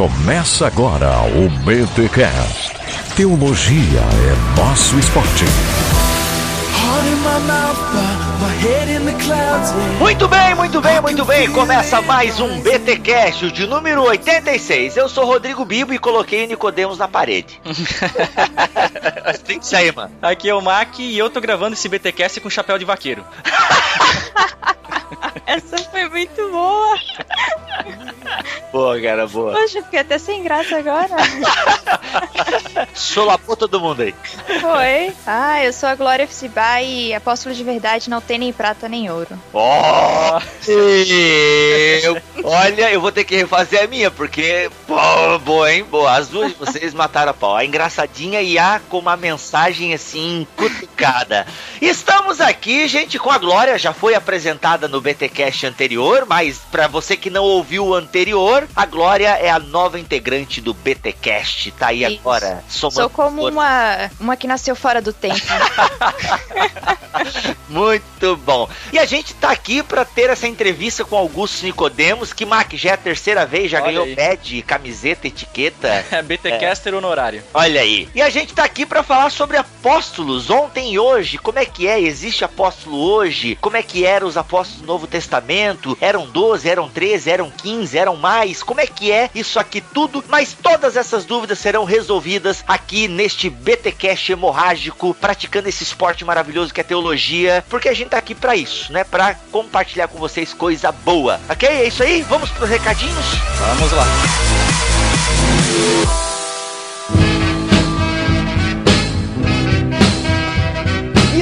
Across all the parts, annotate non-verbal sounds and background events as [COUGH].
Começa agora o BTCast. Teologia é nosso esporte. Muito bem, muito bem, muito bem. Começa mais um BTcast de número 86. Eu sou Rodrigo Bibo e coloquei Nicodemos na parede. [LAUGHS] Tem que sair, mano. Aqui é o Mac e eu tô gravando esse BTcast com chapéu de vaqueiro. [LAUGHS] [LAUGHS] Essa foi muito boa. Boa, cara, boa. Poxa, fiquei até sem graça agora. [LAUGHS] Solapou todo mundo aí. Foi. Ah, eu sou a Glória Fcibá e apóstolo de verdade não tem nem prata nem ouro. Ó! eu- olha, eu vou ter que refazer a minha, porque. Pô, boa, hein? Boa. As duas vocês mataram a pau. A engraçadinha e a com uma mensagem assim, cutucada. Estamos aqui, gente, com a Glória. Já foi apresentada no BTcast anterior, mas pra você que não ouviu o anterior, a Glória é a nova integrante do BTcast. Tá aí Isso. agora. somando Sou como força. uma, uma que nasceu fora do tempo. [LAUGHS] Muito bom. E a gente tá aqui pra ter essa entrevista com Augusto Nicodemos, que Mac já é a terceira vez, já Olha ganhou aí. badge, camiseta, etiqueta. [LAUGHS] É BTcaster honorário. Olha aí. E a gente tá aqui pra falar sobre apóstolos ontem e hoje. Como é que é? Existe apóstolo hoje? Como é que eram os apóstolos do Novo Testamento? Eram 12, eram 13, eram 15, eram mais? Como é que é isso aqui tudo? Mas todas essas dúvidas serão resolvidas aqui neste BTcast hemorrágico, praticando esse esporte maravilhoso que é teologia, porque a gente tá aqui pra isso, né? Pra compartilhar com vocês coisa boa. OK? É isso aí? Vamos pros recadinhos? Vamos lá.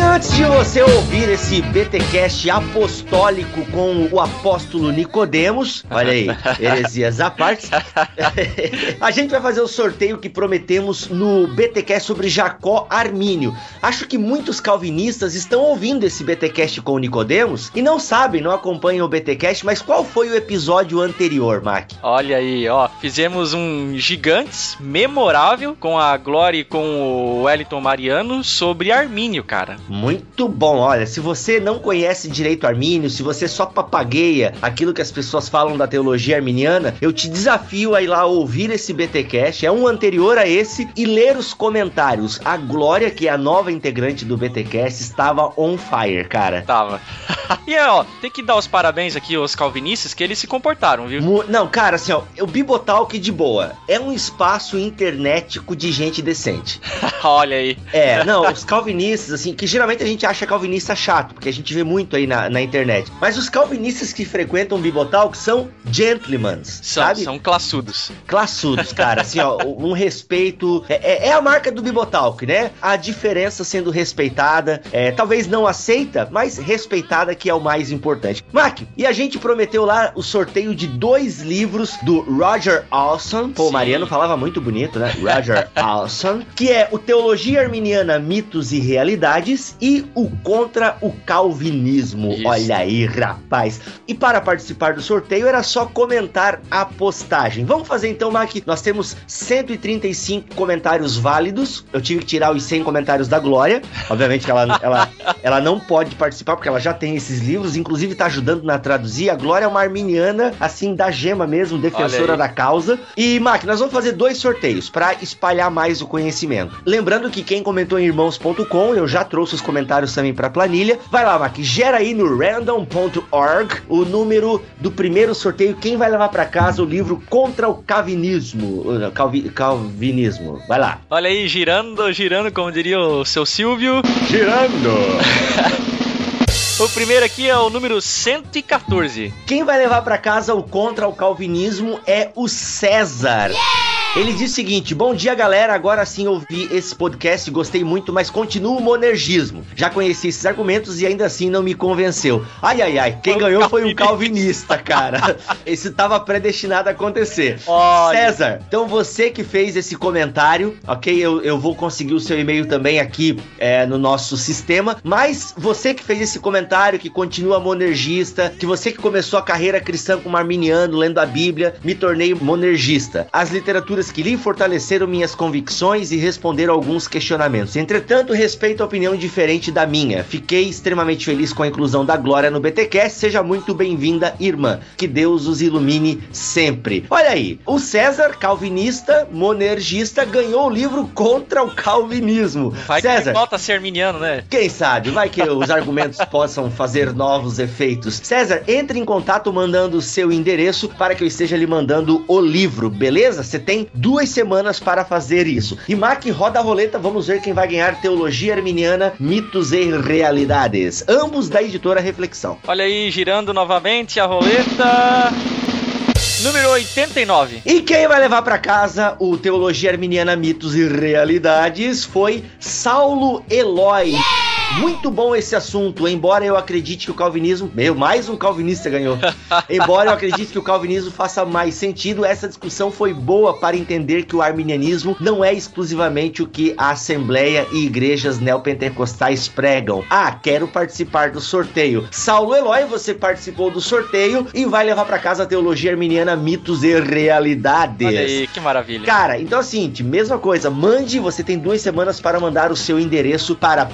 Antes de você ouvir esse BTcast apostólico com o apóstolo Nicodemos, olha aí, [LAUGHS] heresias à parte, [LAUGHS] a gente vai fazer o sorteio que prometemos no BTcast sobre Jacó Armínio. Acho que muitos calvinistas estão ouvindo esse BTcast com o Nicodemos e não sabem, não acompanham o BTcast, mas qual foi o episódio anterior, Mac? Olha aí, ó. Fizemos um Gigantes memorável com a Glória e com o Wellington Mariano sobre Armínio, cara. Muito bom, olha, se você não conhece direito armínio, se você só papagueia aquilo que as pessoas falam da teologia arminiana, eu te desafio a ir lá ouvir esse BTcast, é um anterior a esse, e ler os comentários. A Glória, que é a nova integrante do BTcast, estava on fire, cara. Tava. [LAUGHS] e ó, tem que dar os parabéns aqui aos calvinistas que eles se comportaram, viu? Mu- Não, cara, assim, ó, o Bibotalk de boa é um espaço internetico de gente decente. [LAUGHS] Olha aí. É, não, os calvinistas, assim, que geralmente a gente acha calvinista chato, porque a gente vê muito aí na, na internet. Mas os calvinistas que frequentam o Bibotalk são gentlemen, São, sabe? são classudos. Classudos, cara, assim, ó, [LAUGHS] um respeito. É, é- é a marca do Bibotalk, né? A diferença sendo respeitada, é, talvez não aceita, mas respeitada, que é o mais importante. Mac, e a gente prometeu lá o sorteio de dois livros do Roger Olson. Pô, Sim. Mariano falava muito bonito, né? Roger [LAUGHS] Olson, que é o Teologia Arminiana, Mitos e Realidades e o Contra o Calvinismo. Isso. Olha aí, rapaz. E para participar do sorteio era só comentar a postagem. Vamos fazer então, Mac. Nós temos 135 comentários válidos. Eu tive que tirar os 100 comentários da Glória. Obviamente que ela, ela, [LAUGHS] ela não pode participar porque ela já tem esses livros. Inclusive tá ajudando na traduzir. A Glória é uma arminiana, assim, da gema mesmo, defensora da causa. E, Mac, nós vamos fazer dois sorteios para espalhar mais o conhecimento. Lembrando que quem comentou em irmãos.com, eu já trouxe os comentários também para planilha. Vai lá, Mac, gera aí no random.org o número do primeiro sorteio. Quem vai levar para casa o livro Contra o Calvinismo? Uh, Calvi- Calvinismo. Vai lá. Olha aí, girando, girando, como diria o seu Silvio. Girando. [LAUGHS] O primeiro aqui é o número 114. Quem vai levar para casa o Contra o Calvinismo é o César. Ele diz o seguinte: Bom dia, galera. Agora sim ouvi esse podcast, gostei muito, mas continuo o monergismo. Já conheci esses argumentos e ainda assim não me convenceu. Ai, ai, ai. Quem Foi um ganhou foi um calvinista. cara. [LAUGHS] Esse tava predestinado a acontecer. Olha. César, então você que fez esse comentário, ok? Eu, eu vou conseguir o seu e-mail também aqui é, no nosso sistema. Mas você que fez esse comentário, que continua monergista, que você que começou a carreira cristã como arminiano, lendo a Bíblia, me tornei monergista. As literaturas leituras que li fortaleceram minhas convicções e responderam alguns questionamentos. Entretanto, respeito a opinião diferente da minha. Fiquei extremamente feliz com a inclusão da Glória no BTcast. Seja muito bem-vinda, irmã. Que Deus os ilumine sempre. Olha aí, o César, calvinista, monergista, ganhou o livro contra o calvinismo. Vai César, que volta a ser arminiano, né? quem sabe? Vai que os argumentos [LAUGHS] possam fazer novos efeitos. César, entre em contato mandando o seu endereço para que eu esteja lhe mandando o livro, beleza? Você tem duas semanas para fazer isso. E Mac, roda a roleta, vamos ver quem vai ganhar Teologia Arminiana, Mitos e Realidades. Ambos da editora Reflexão. Olha aí, girando novamente a roleta. Número 89. E quem vai levar para casa o Teologia Arminiana, Mitos e Realidades foi Saulo Eloy. Muito bom esse assunto, embora eu acredite que o calvinismo. Meu, mais um calvinista ganhou. [LAUGHS] embora eu acredite que o calvinismo faça mais sentido, essa discussão foi boa para entender que o arminianismo não é exclusivamente o que a Assembleia e igrejas neopentecostais pregam. Ah, quero participar do sorteio. Saulo Eloy, você participou do sorteio e vai levar para casa a teologia arminiana, mitos e realidades. Olha aí, que maravilha. Cara, então é o seguinte, mesma coisa, mande, você tem duas semanas para mandar o seu endereço para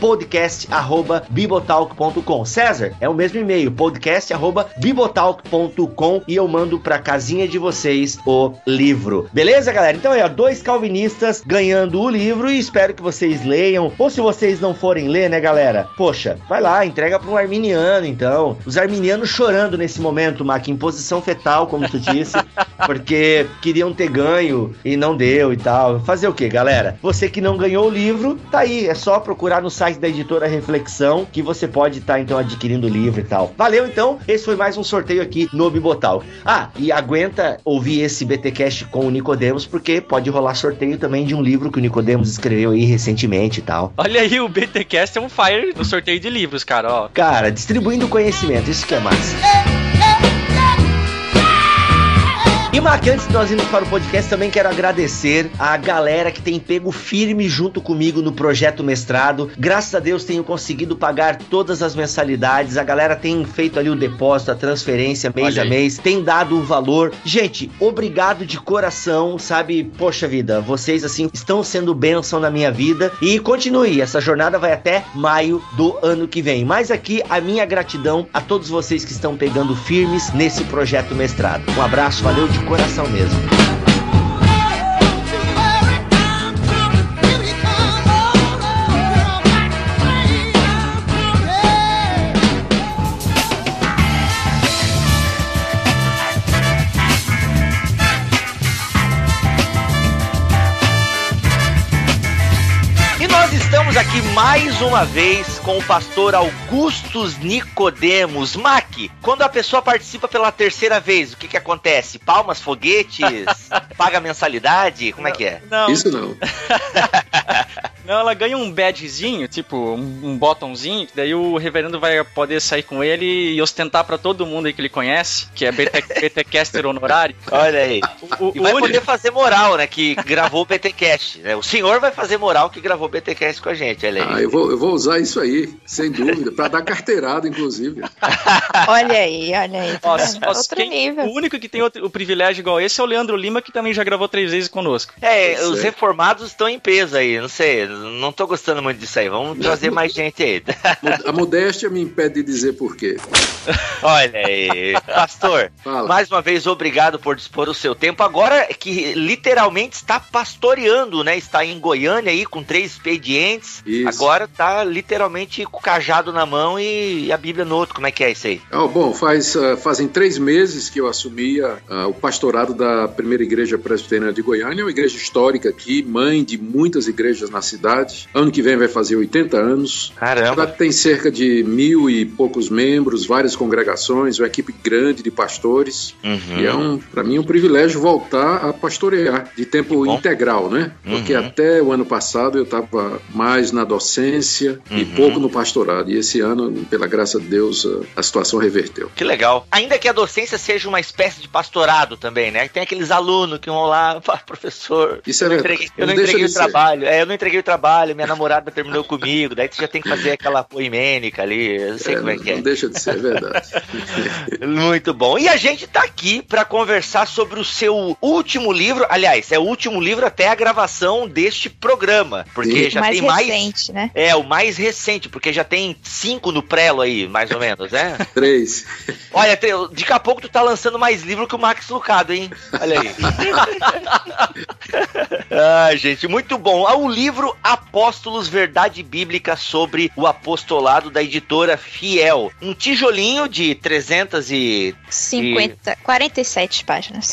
podcast@bibotalk.com. César, é o mesmo e-mail, podcast@bibotalk.com e eu mando pra casinha de vocês o livro. Beleza, galera? Então é, dois calvinistas ganhando o livro e espero que vocês leiam. Ou se vocês não forem ler, né, galera? Poxa, vai lá, entrega para um arminiano, então. Os arminianos chorando nesse momento, Mac, em posição fetal, como tu disse, [LAUGHS] porque queriam ter ganho e não deu e tal. Fazer o que, galera? Você que não ganhou o livro, tá aí. É só procurar no site da editora Reflexão que você pode estar, então, adquirindo o livro e tal. Valeu, então. Esse foi mais um sorteio aqui no Bibotal. Ah, e aguenta ouvir esse BTcast com o Nicodemos, porque pode rolar sorteio também de um livro que o Nicodemos escreveu aí recentemente e tal. Olha aí, o BTcast é um fire no sorteio de livros, cara, ó. Cara, distribuindo conhecimento, isso que é massa. E Mark, antes de nós irmos para o podcast, também quero agradecer a galera que tem pego firme junto comigo no projeto mestrado. Graças a Deus tenho conseguido pagar todas as mensalidades. A galera tem feito ali o depósito, a transferência mês Olha a aí. mês, tem dado o valor. Gente, obrigado de coração, sabe? Poxa vida, vocês assim estão sendo bênção na minha vida e continue. Essa jornada vai até maio do ano que vem. Mas aqui a minha gratidão a todos vocês que estão pegando firmes nesse projeto mestrado. Um abraço, valeu de coração mesmo. Aqui mais uma vez com o pastor Augustus Nicodemos. Mac, quando a pessoa participa pela terceira vez, o que que acontece? Palmas, foguetes, [LAUGHS] paga mensalidade? Como é que é? Não, Isso não. [LAUGHS] não, ela ganha um badgezinho, tipo um, um botãozinho, que daí o reverendo vai poder sair com ele e ostentar pra todo mundo aí que ele conhece, que é BT, [LAUGHS] BTcaster honorário. Olha aí. O, E o vai único- poder fazer moral, né? Que gravou o BTcast. Né? O senhor vai fazer moral que gravou o BTcast com a gente, olha aí. Ah, eu vou, eu vou usar isso aí, sem dúvida, para dar carteirada, inclusive. [LAUGHS] Olha aí, olha aí. Nossa, Outro quem- nível. O único que tem outro- o privilégio igual esse é o Leandro Lima, que também já gravou três vezes conosco. É, os reformados estão em peso aí, não sei, não tô gostando muito disso aí. Vamos trazer mais gente aí. A modéstia me impede de dizer por quê. Olha aí, pastor. Fala. Mais uma vez, obrigado por dispor o seu tempo. Agora que literalmente está pastoreando, né? Está em Goiânia aí com três expedientes. Isso. Agora tá literalmente com o cajado na mão e a Bíblia no outro. Como é que é isso aí? Ah, bom, faz, ah, fazem três meses que eu assumi ah, o pastorado da primeira igreja presbiteriana de Goiânia, uma igreja histórica aqui, mãe de muitas igrejas na cidade. Ano que vem vai fazer 80 anos. A Caramba. cidade tem cerca de mil e poucos membros, várias congregações, uma equipe grande de pastores. Uhum. E é um, para mim, um privilégio voltar a pastorear de tempo bom. integral, né? Porque Uhum. até o ano passado eu estava mais na docência e Uhum. pouco no pastorado. E esse ano, pela graça de Deus, a, a situação reverteu. Que legal. Ainda que a docência seja uma espécie de pastorado também, né? Tem aqueles alunos que vão lá, [LAUGHS] "Pá, professor, Isso é eu não verdade. entreguei, eu Não não entreguei o ser. trabalho. É, eu não entreguei o trabalho, minha namorada terminou comigo, daí tu já tem que fazer aquela poimênica ali, eu não sei É, como é que é. não deixa de ser, é verdade. [LAUGHS] Muito bom. E a gente tá aqui pra conversar sobre o seu último livro. Aliás, é o último livro até a gravação deste programa. Porque Sim. já mais tem mais. recente, né? É, o mais recente, porque já tem cinco no prelo aí, mais ou menos, né? [LAUGHS] Três. Olha, daqui a pouco tu tá lançando mais livro que o Max Lucado, hein? Olha aí. Ai, [LAUGHS] gente, muito bom. Ah, O livro Apóstolos Verdade Bíblica sobre o apostolado da editora Fiel. Um tijolinho de 300 e 50, 47 páginas.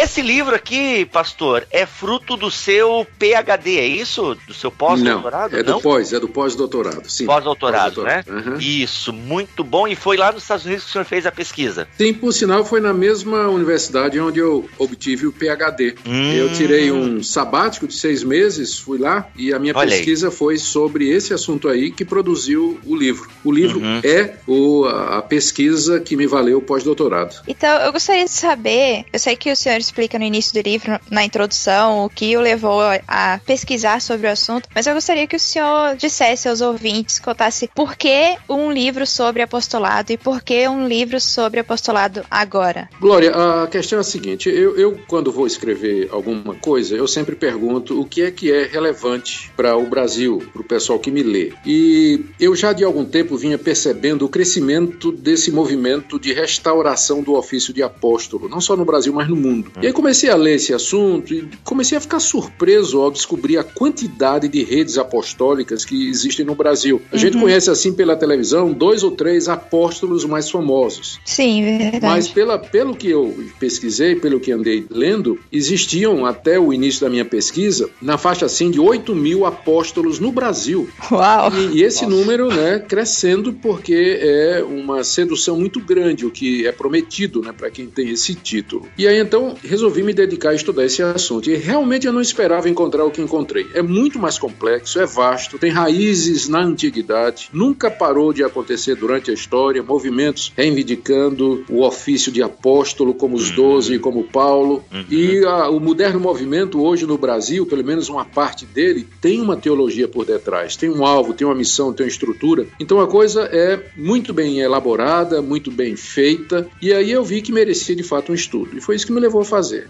Esse livro aqui, pastor, é fruto do seu PhD, é isso? Do seu pós-doutorado? Não, é do pós, é do pós-doutorado, sim. Pós-doutorado, né? Pós-doutorado, aham. Isso, muito bom. E foi lá nos Estados Unidos que o senhor fez a pesquisa. Sim, por sinal, foi na mesma universidade onde eu obtive o PhD. Hum. Eu tirei um sabático de seis meses, fui lá, e a minha Olha aí. pesquisa foi sobre esse assunto aí que produziu o livro. O livro Uhum. é o, a a pesquisa que me valeu o pós-doutorado. Então, eu gostaria de saber, eu sei que o senhor explica no início do livro, na introdução, o que o levou a pesquisar sobre o assunto, mas eu gostaria que o senhor dissesse aos ouvintes, contasse por que um livro sobre apostolado e por que um livro sobre apostolado agora. Glória, a questão é a seguinte: eu, eu, quando vou escrever alguma coisa, eu sempre pergunto o que é que é relevante para o Brasil, para o pessoal que me lê. E eu já de algum tempo vinha percebendo o crescimento desse movimento de restauração do ofício de apóstolo, não só no Brasil, mas no mundo. E aí comecei a ler esse assunto e comecei a ficar surpreso ao descobrir a quantidade de redes apostólicas que existem no Brasil. A gente conhece assim pela televisão dois ou três apóstolos mais famosos. Sim, verdade. Mas pela, pelo que eu pesquisei, pelo que andei lendo, existiam até o início da minha pesquisa, na faixa assim de 8 mil apóstolos no Brasil. Uau! E, e esse número, né, crescendo porque é uma sedução muito grande o que é prometido, né, para quem tem esse título. E aí então resolvi me dedicar a estudar esse assunto. E realmente eu não esperava encontrar o que encontrei. É muito mais complexo, é vasto, tem raízes na antiguidade, nunca parou de acontecer durante a história, movimentos reivindicando o ofício de apóstolo, como os doze e como Paulo. E a- o moderno movimento hoje no Brasil, pelo menos uma parte dele, tem uma teologia por detrás, tem um alvo, tem uma missão, tem uma estrutura. Então a coisa é muito bem elaborada, muito bem feita, e aí eu vi que merecia de fato um estudo. E foi isso que me levou a fazer.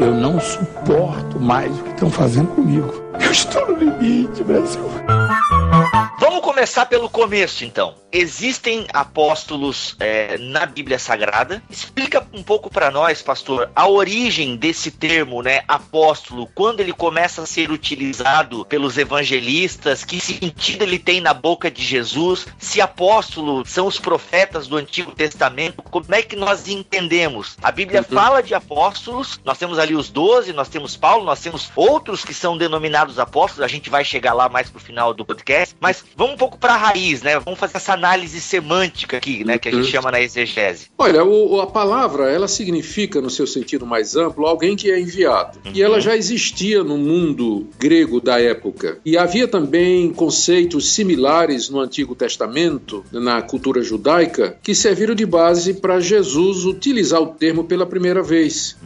Eu não suporto mais o que estão fazendo comigo. Eu estou no limite, Brasil. Vamos começar pelo começo, então. Existem apóstolos é, na Bíblia Sagrada. Explica um pouco para nós, pastor, a origem desse termo, né, apóstolo, quando ele começa a ser utilizado pelos evangelistas, que sentido ele tem na boca de Jesus? Se apóstolo são os profetas do Antigo Testamento, como é que nós entendemos? A Bíblia fala de apóstolos, nós temos ali os doze, nós temos Paulo, nós temos outros que são denominados apóstolos, a gente vai chegar lá mais pro final do podcast, mas vamos um pouco para a raiz, né? Vamos fazer essa análise semântica aqui, né, que a gente Uhum. chama na exegese. Olha, o- a palavra, ela significa, no seu sentido mais amplo, alguém que é enviado. E ela já existia no mundo grego da época. E havia também conceitos similares no Antigo Testamento, na cultura judaica, que serviram de base para Jesus utilizar o termo pela primeira vez.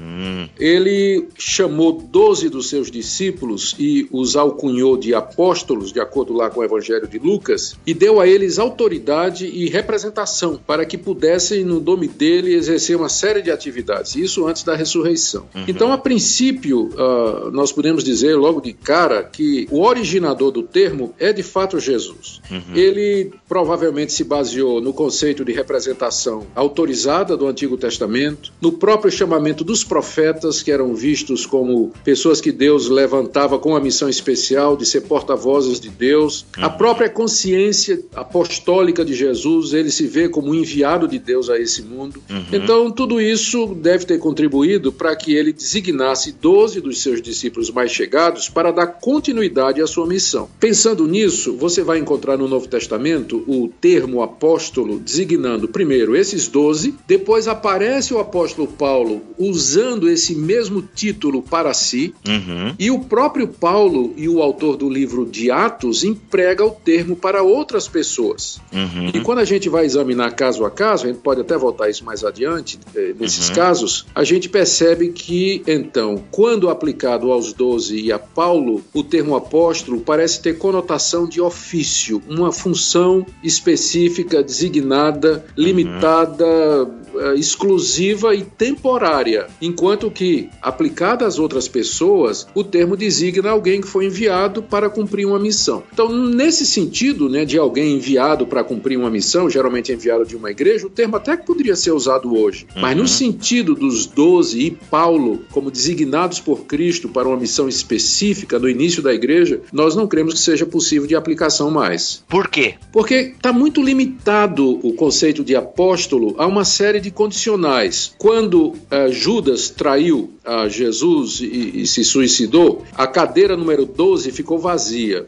Ele chamou doze dos seus discípulos e os alcunhou de apóstolos, de acordo lá com o Evangelho de Lucas, e deu a eles autoridade e representação para que pudessem, no nome dele, exercer uma série de atividades. Isso antes da ressurreição. Então, a princípio, ah, nós podemos dizer logo de cara que o originador do termo é de fato Jesus. Ele provavelmente se baseou no conceito de representação autorizada do Antigo Testamento, no próprio chamamento dos profetas, que eram vistos como pessoas que Deus levantava com a missão especial de ser porta-vozes de Deus, a própria consciência apostólica de Jesus, ele se vê como enviado de Deus a esse mundo. Então, tudo isso deve ter contribuído para que ele designasse 12 dos seus discípulos mais chegados para dar continuidade à sua missão. Pensando nisso, você vai encontrar no Novo Testamento o termo apóstolo designando primeiro esses 12, depois aparece o apóstolo Paulo usando esse mesmo título para si, Uhum. e o próprio Paulo e o autor do livro de Atos emprega o termo termo para outras pessoas. Uhum. E quando a gente vai examinar caso a caso, a gente pode até voltar isso mais adiante, eh, nesses Uhum. casos, a gente percebe que, então, quando aplicado aos doze e a Paulo, o termo apóstolo parece ter conotação de ofício, uma função específica, designada, limitada, eh, exclusiva e temporária, enquanto que, aplicada às outras pessoas, o termo designa alguém que foi enviado para cumprir uma missão. Então, nesse sentido, né, de alguém enviado para cumprir uma missão, geralmente enviado de uma igreja, o termo até que poderia ser usado hoje. Mas no sentido dos doze e Paulo como designados por Cristo para uma missão específica no início da igreja, nós não cremos que seja possível de aplicação mais. Por quê? Porque está muito limitado o conceito de apóstolo a uma série de condicionais. Quando eh, Judas traiu a Jesus e, e se suicidou, a cadeira número 12 ficou vazia.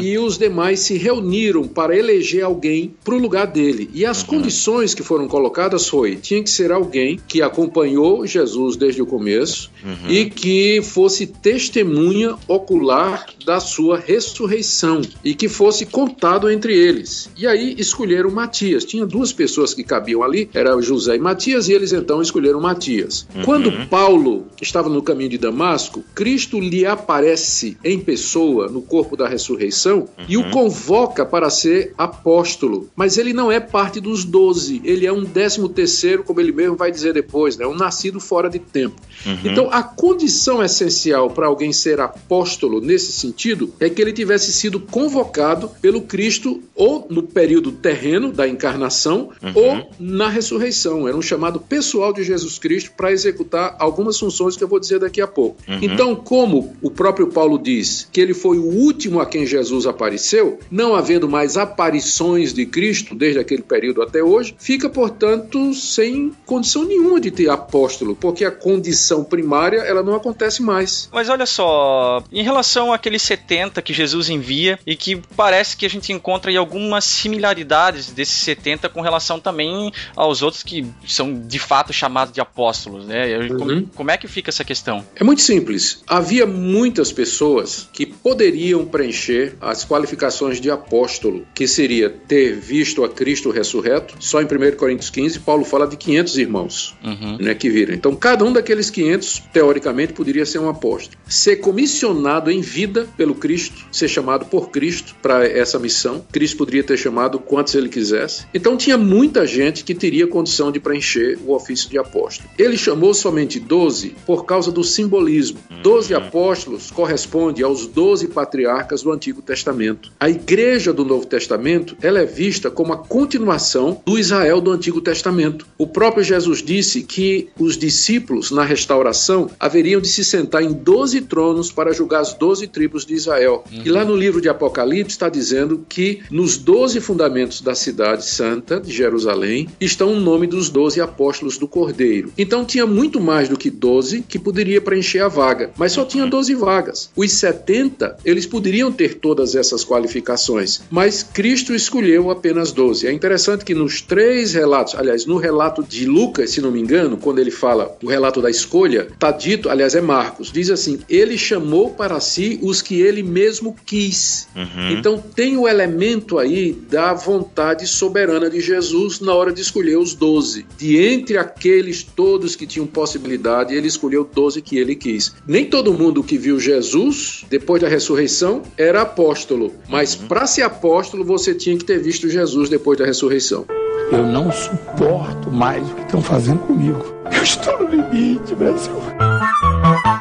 E os demais se reuniram para eleger alguém para o lugar dele. E as condições que foram colocadas foi: tinha que ser alguém que acompanhou Jesus desde o começo e que fosse testemunha ocular da sua ressurreição e que fosse contado entre eles. E aí escolheram Matias. Tinha duas pessoas que cabiam ali, era José e Matias, e eles então escolheram Matias. Quando Paulo estava no caminho de Damasco, Cristo lhe aparece em pessoa no corpo da ressurreição e o convoca para ser apóstolo. Mas ele não é parte dos doze, ele é um décimo terceiro, como ele mesmo vai dizer depois, né? um nascido fora de tempo. Então, a condição essencial para alguém ser apóstolo nesse sentido é que ele tivesse sido convocado pelo Cristo ou no período terreno da encarnação ou na ressurreição. Era um chamado pessoal de Jesus Cristo para executar algumas funções que eu vou dizer daqui a pouco. Então, como o próprio Paulo diz que ele foi o último a quem Jesus apareceu, não havendo mais aparições de Cristo desde aquele período até hoje, fica, portanto, sem condição nenhuma de ter apóstolo, porque a condição primária ela não acontece mais. Mas olha só, em relação àqueles 70 que Jesus envia e que parece que a gente encontra aí algumas similaridades desses 70 com relação também aos outros que são de fato chamados de apóstolos, né? Eu- Como, Uhum. como é que fica essa questão? É muito simples. Havia muitas pessoas que poderiam preencher as qualificações de apóstolo, que seria ter visto a Cristo ressurreto. Só em 1 Coríntios 15, Paulo fala de 500 irmãos Uhum. né, que viram. Então, cada um daqueles 500, teoricamente, poderia ser um apóstolo. Ser comissionado em vida pelo Cristo, ser chamado por Cristo para essa missão. Cristo poderia ter chamado quantos ele quisesse. Então, tinha muita gente que teria condição de preencher o ofício de apóstolo. Ele chamou somente 12 por causa do simbolismo. 12 apóstolos corresponde aos 12 patriarcas do Antigo Testamento. A igreja do Novo Testamento, ela é vista como a continuação do Israel do Antigo Testamento. O próprio Jesus disse que os discípulos na restauração haveriam de se sentar em 12 tronos para julgar as 12 tribos de Israel. E lá no livro de Apocalipse está dizendo que nos 12 fundamentos da cidade santa de Jerusalém estão o nome dos 12 apóstolos do Cordeiro. Então tinha muito mais do que 12 que poderia preencher a vaga, mas só tinha 12 vagas. Os 70, eles poderiam ter todas essas qualificações, mas Cristo escolheu apenas 12. É interessante que nos três relatos, aliás, no relato de Lucas, se não me engano, quando ele fala o relato da escolha, está dito, aliás, é Marcos, diz assim: ele chamou para si os que ele mesmo quis. Então tem o elemento aí da vontade soberana de Jesus na hora de escolher os doze. De entre aqueles todos que tinham possibilidade, ele escolheu doze que ele quis. Nem todo mundo que viu Jesus depois da ressurreição era apóstolo, mas para ser apóstolo você tinha que ter visto Jesus depois da ressurreição. Eu não suporto mais o que estão fazendo comigo. Eu estou no limite, Brasil.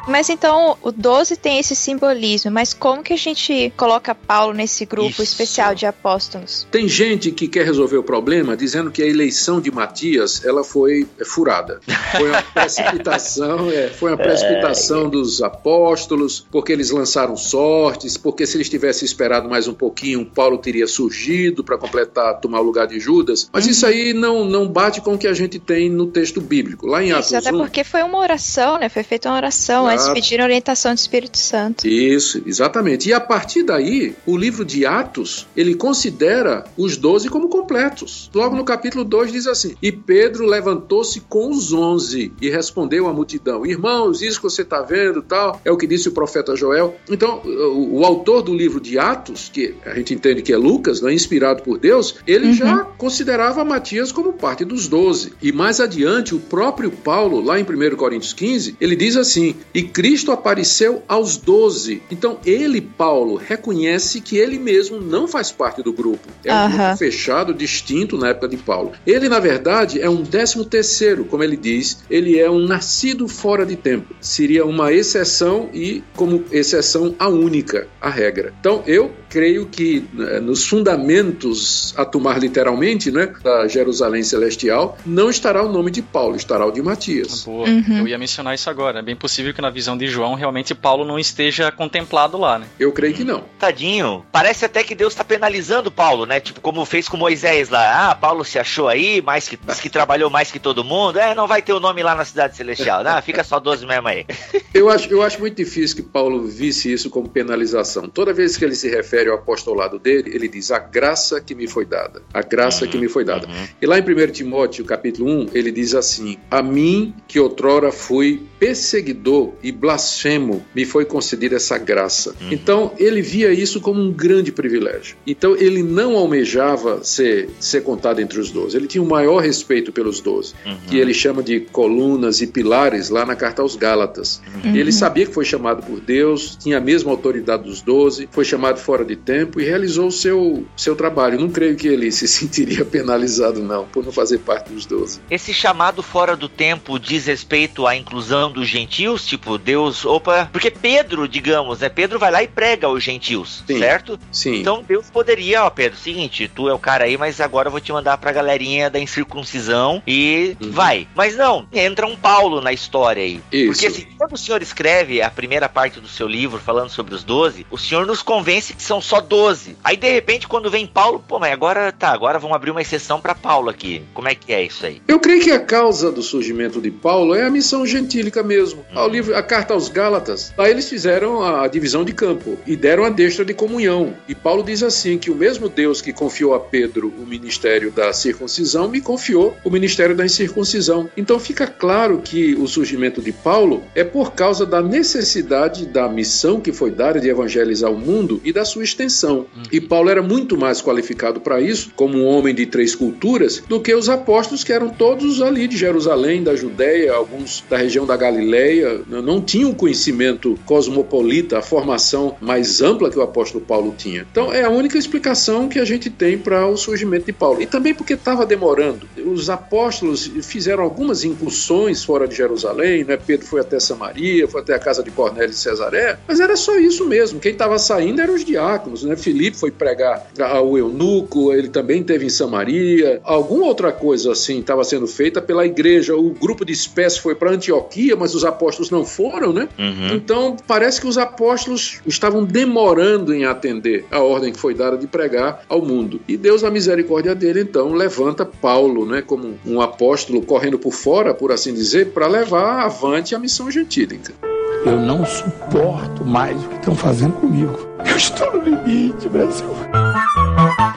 Mas então o 12 tem esse simbolismo, mas como que a gente coloca Paulo nesse grupo Isso. especial de apóstolos? Tem gente que quer resolver o problema dizendo que a eleição de Matias ela foi é, furada. Foi uma [LAUGHS] precipitação, é, foi uma precipitação dos apóstolos, porque eles lançaram sortes, porque se eles tivessem esperado mais um pouquinho, Paulo teria surgido para completar, tomar o lugar de Judas. Mas isso aí não, não bate com o que a gente tem no texto bíblico. Lá em Atos Isso até 1, porque foi uma oração, né? Foi feita uma oração antes Exato. pediram orientação do Espírito Santo. Isso, exatamente. E a partir daí, o livro de Atos, ele considera os doze como completos. Logo no capítulo 2 diz assim: E Pedro levantou-se com os onze e respondeu à multidão: Irmãos, isso que você está vendo, tal, é o que disse o profeta Joel. Então, o, o autor do livro de Atos, que a gente entende que é Lucas, né, inspirado por Deus, ele Uhum. já considerava Matias como parte dos doze. E mais adiante, o próprio Paulo, lá em 1 Coríntios 15, ele diz assim: E Cristo apareceu aos doze. Então, ele, Paulo, reconhece que ele mesmo não faz parte do grupo. É um grupo fechado, distinto na época de Paulo. Ele, na verdade, é um décimo terceiro, como ele diz, ele é um nascido fora de tempo. Seria uma exceção e, como exceção, a única, a regra. Então, eu creio que né, nos fundamentos, a tomar literalmente, né, da Jerusalém Celestial, não estará o nome de Paulo, estará o de Matias. Boa. Uhum. Eu ia mencionar isso agora. É bem possível que na visão de João realmente Paulo não esteja contemplado lá, né? Eu creio que não. Tadinho. Parece até que Deus tá penalizando Paulo, né? Tipo, como fez com Moisés lá. Ah, Paulo se achou aí, mais que, que trabalhou mais que todo mundo. É, não vai ter o nome lá na cidade celestial. Ah, fica só 12 mesmo aí. [LAUGHS] Eu acho, eu acho muito difícil que Paulo visse isso como penalização. Toda vez que ele se refere ao apostolado dele, ele diz a graça que me foi dada. A graça que me foi dada. Uhum. E lá em 1 Timóteo, capítulo 1, ele diz assim: A mim, que outrora fui perseguidor e blasfemo, me foi concedida essa graça. Então, ele via isso como um grande privilégio. Então, ele não almejava ser, ser contado entre os doze. Ele tinha o maior respeito pelos doze, que ele chama de colunas e pilares lá na carta aos Gálatas. Ele sabia que foi chamado por Deus, tinha a mesma autoridade dos doze, foi chamado fora de tempo e realizou o seu, seu trabalho. Não creio que ele se [LAUGHS] sentiria penalizado, não, por não fazer parte dos doze. Esse chamado fora do tempo diz respeito à inclusão dos gentios, tipo, Deus, opa, porque Pedro, digamos, né? Pedro vai lá e prega aos gentios, Sim. certo? Sim. Então Deus poderia, ó, Pedro, seguinte, tu é o cara aí, mas agora eu vou te mandar pra galerinha da incircuncisão e Uhum. vai. Mas não, entra um Paulo na história aí. Isso. Porque assim, quando o senhor escreve a primeira parte do seu livro falando sobre os 12, o senhor nos convence que são só 12. Aí de repente, quando vem Paulo, pô, mas agora tá, agora vamos abrir uma exceção pra Paulo aqui. Como é que é isso aí? Eu creio que a causa do surgimento de Paulo é a missão gentílica mesmo. Ao livro, a carta aos Gálatas, lá eles fizeram a divisão de campo e deram a destra de comunhão. E Paulo diz assim que o mesmo Deus que confiou a Pedro o ministério da circuncisão me confiou o ministério da incircuncisão. Então fica claro que o surgimento de Paulo é por causa da necessidade da missão que foi dada de evangelizar o mundo e da sua extensão. E Paulo era muito mais qualificado para isso, como um homem de três culturas, do que os apóstolos que eram todos ali de Jerusalém, da Judéia, alguns da região da Galileia, não não tinham o conhecimento cosmopolita, a formação mais ampla que o apóstolo Paulo tinha. Então é a única explicação que a gente tem para o surgimento de Paulo. E também porque estava demorando. Os apóstolos fizeram algumas incursões fora de Jerusalém, né? Pedro foi até Samaria, foi até a casa de Cornélio de Cesaré, mas era só isso mesmo. Quem estava saindo eram os diáconos, né? Filipe foi pregar ao eunuco, ele também teve em Samaria. Alguma outra coisa assim estava sendo feita pela igreja. O grupo de espécies foi para Antioquia, mas os apóstolos não foram, né? Então parece que os apóstolos estavam demorando em atender a ordem que foi dada de pregar ao mundo. E Deus, na misericórdia dele, então levanta Paulo, né, como um apóstolo correndo por fora, por assim dizer, para levar avante a missão gentílica. Eu não suporto mais o que estão fazendo comigo. Eu estou no limite, Brasil.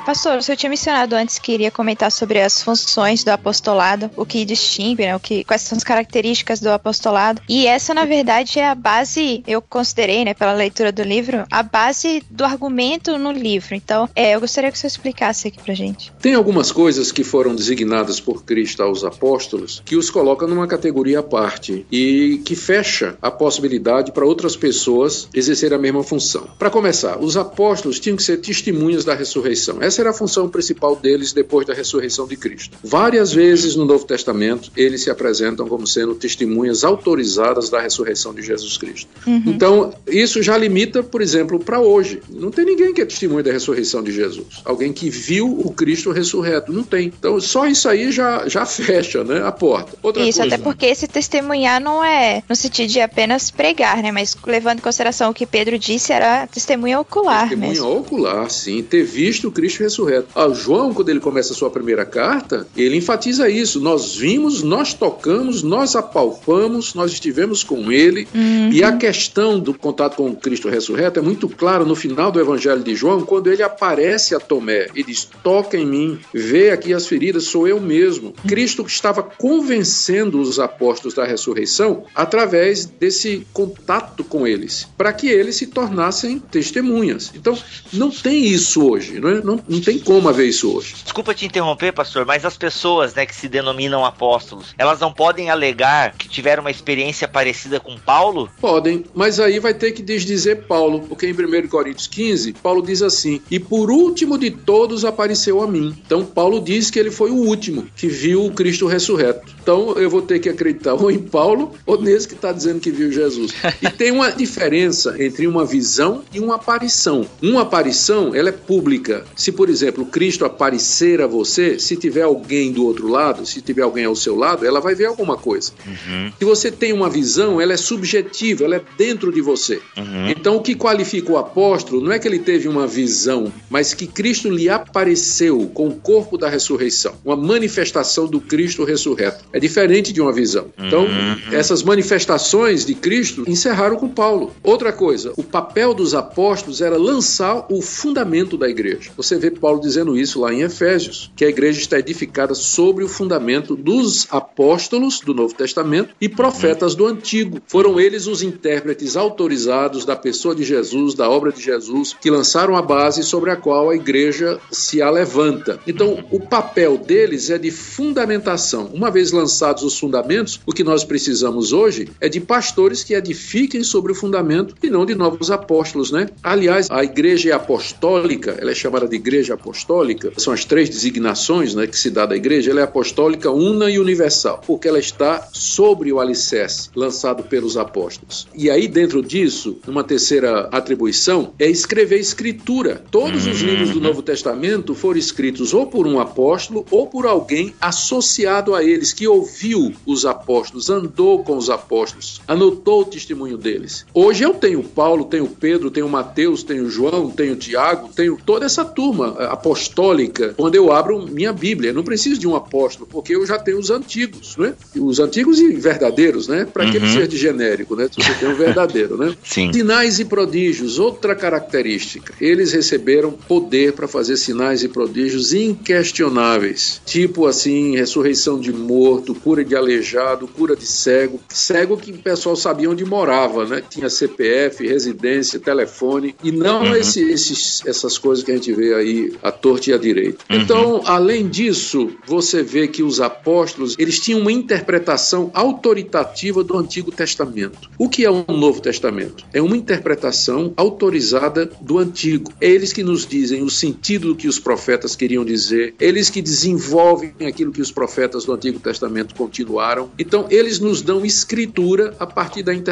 Pastor, o senhor tinha mencionado antes que iria comentar sobre as funções do apostolado, o que distingue, né, o que, quais são as características do apostolado. E essa, na verdade, é a base, eu considerei, né, pela leitura do livro, a base do argumento no livro. Então, é, eu gostaria que o senhor explicasse aqui pra gente. Tem algumas coisas que foram designadas por Cristo aos apóstolos que os coloca numa categoria à parte e que fecha a possibilidade para outras pessoas exercer a mesma função. Para começar, os apóstolos tinham que ser testemunhas da ressurreição. Essa era a função principal deles depois da ressurreição de Cristo. Várias vezes no Novo Testamento, eles se apresentam como sendo testemunhas autorizadas da ressurreição de Jesus Cristo. Então, isso já limita, por exemplo, para hoje. Não tem ninguém que é testemunha da ressurreição de Jesus. Alguém que viu o Cristo ressurreto. Não tem. Então, só isso aí já, já [LAUGHS] fecha né, a porta. Outra Isso, coisa, até porque esse testemunhar não é no sentido de apenas pregar, né? Mas levando em consideração o que Pedro disse, era testemunha ocular Testemunha mesmo. ocular, sim. Ter visto Cristo ressurreto. Ah, João, quando ele começa a sua primeira carta, ele enfatiza isso. Nós vimos, nós tocamos, nós apalpamos, nós estivemos com ele. Uhum. E a questão do contato com o Cristo ressurreto é muito claro no final do Evangelho de João, quando ele aparece a Tomé e diz: Toca em mim, vê aqui as feridas, sou eu mesmo. Cristo estava convencendo os apóstolos da ressurreição através desse contato com eles, para que eles se tornassem testemunhas. Então, não tem isso hoje, não, é? não, não tem como haver isso hoje. Desculpa te interromper, pastor, mas as pessoas né, que se denominam apóstolos, elas não podem alegar que tiveram uma experiência parecida com Paulo? Podem, mas aí vai ter que desdizer Paulo, porque em 1 Coríntios 15, Paulo diz assim: E por último de todos apareceu a mim. Então, Paulo diz que ele foi o último que viu o Cristo ressurreto. Então, eu vou ter que acreditar ou em Paulo ou nesse que está dizendo que viu Jesus. E tem uma diferença entre uma visão e uma aparição. Uma aparição, ela é pública. Se, por exemplo, Cristo aparecer a você, se tiver alguém do outro lado, se tiver alguém ao seu lado, ela vai ver alguma coisa. Uhum. Se você tem uma visão, ela é subjetiva, ela é dentro de você. Uhum. Então, o que qualifica o apóstolo não é que ele teve uma visão, mas que Cristo lhe apareceu com o corpo da ressurreição, uma manifestação do Cristo ressurreto. É diferente de uma visão. Então, uhum. essas manifestações de Cristo encerraram com Paulo. Outra coisa, o papel dos apóstolos era lançar o fundamento da igreja. Você vê Paulo dizendo isso lá em Efésios, que a igreja está edificada sobre o fundamento dos apóstolos do Novo Testamento e profetas do Antigo. Foram eles os intérpretes autorizados da pessoa de Jesus, da obra de Jesus, que lançaram a base sobre a qual a igreja se alevanta. Então, o papel deles é de fundamentação. Uma vez lançados os fundamentos, o que nós precisamos hoje é de pastores que edifiquem sobre o fundamento e não de novos apóstolos, né? Aliás, a igreja apostólica, ela é chamada de igreja apostólica, são as três designações né, que se dá da igreja, ela é apostólica, una e universal, porque ela está sobre o alicerce lançado pelos apóstolos. E aí, dentro disso, uma terceira atribuição é escrever escritura. Todos os livros do Novo Testamento foram escritos ou por um apóstolo ou por alguém associado a eles, que ouviu os apóstolos, andou com os apóstolos, anotou testemunho deles. Hoje eu tenho Paulo, tenho Pedro, tenho Mateus, tenho João, tenho Tiago, tenho toda essa turma eh, apostólica. Quando eu abro minha Bíblia, eu não preciso de um apóstolo, porque eu já tenho os antigos, né? Os antigos e verdadeiros, né? Para uhum. que ele seja de genérico, né? Você tem um verdadeiro, né? [LAUGHS] Sim. Sinais e prodígios, outra característica. Eles receberam poder para fazer sinais e prodígios inquestionáveis, tipo assim, ressurreição de morto, cura de aleijado, cura de cego, cego que o pessoal sabia onde morava, né? Tinha CPF, residência, telefone e não uhum. esse, esses, essas coisas que a gente vê aí à torta e à direita. Uhum. Então, além disso, você vê que os apóstolos eles tinham uma interpretação autoritativa do Antigo Testamento. O que é o Novo Testamento? É uma interpretação autorizada do Antigo. É eles que nos dizem o sentido do que os profetas queriam dizer, eles que desenvolvem aquilo que os profetas do Antigo Testamento continuaram. Então, eles nos dão escritura a partir da interpretação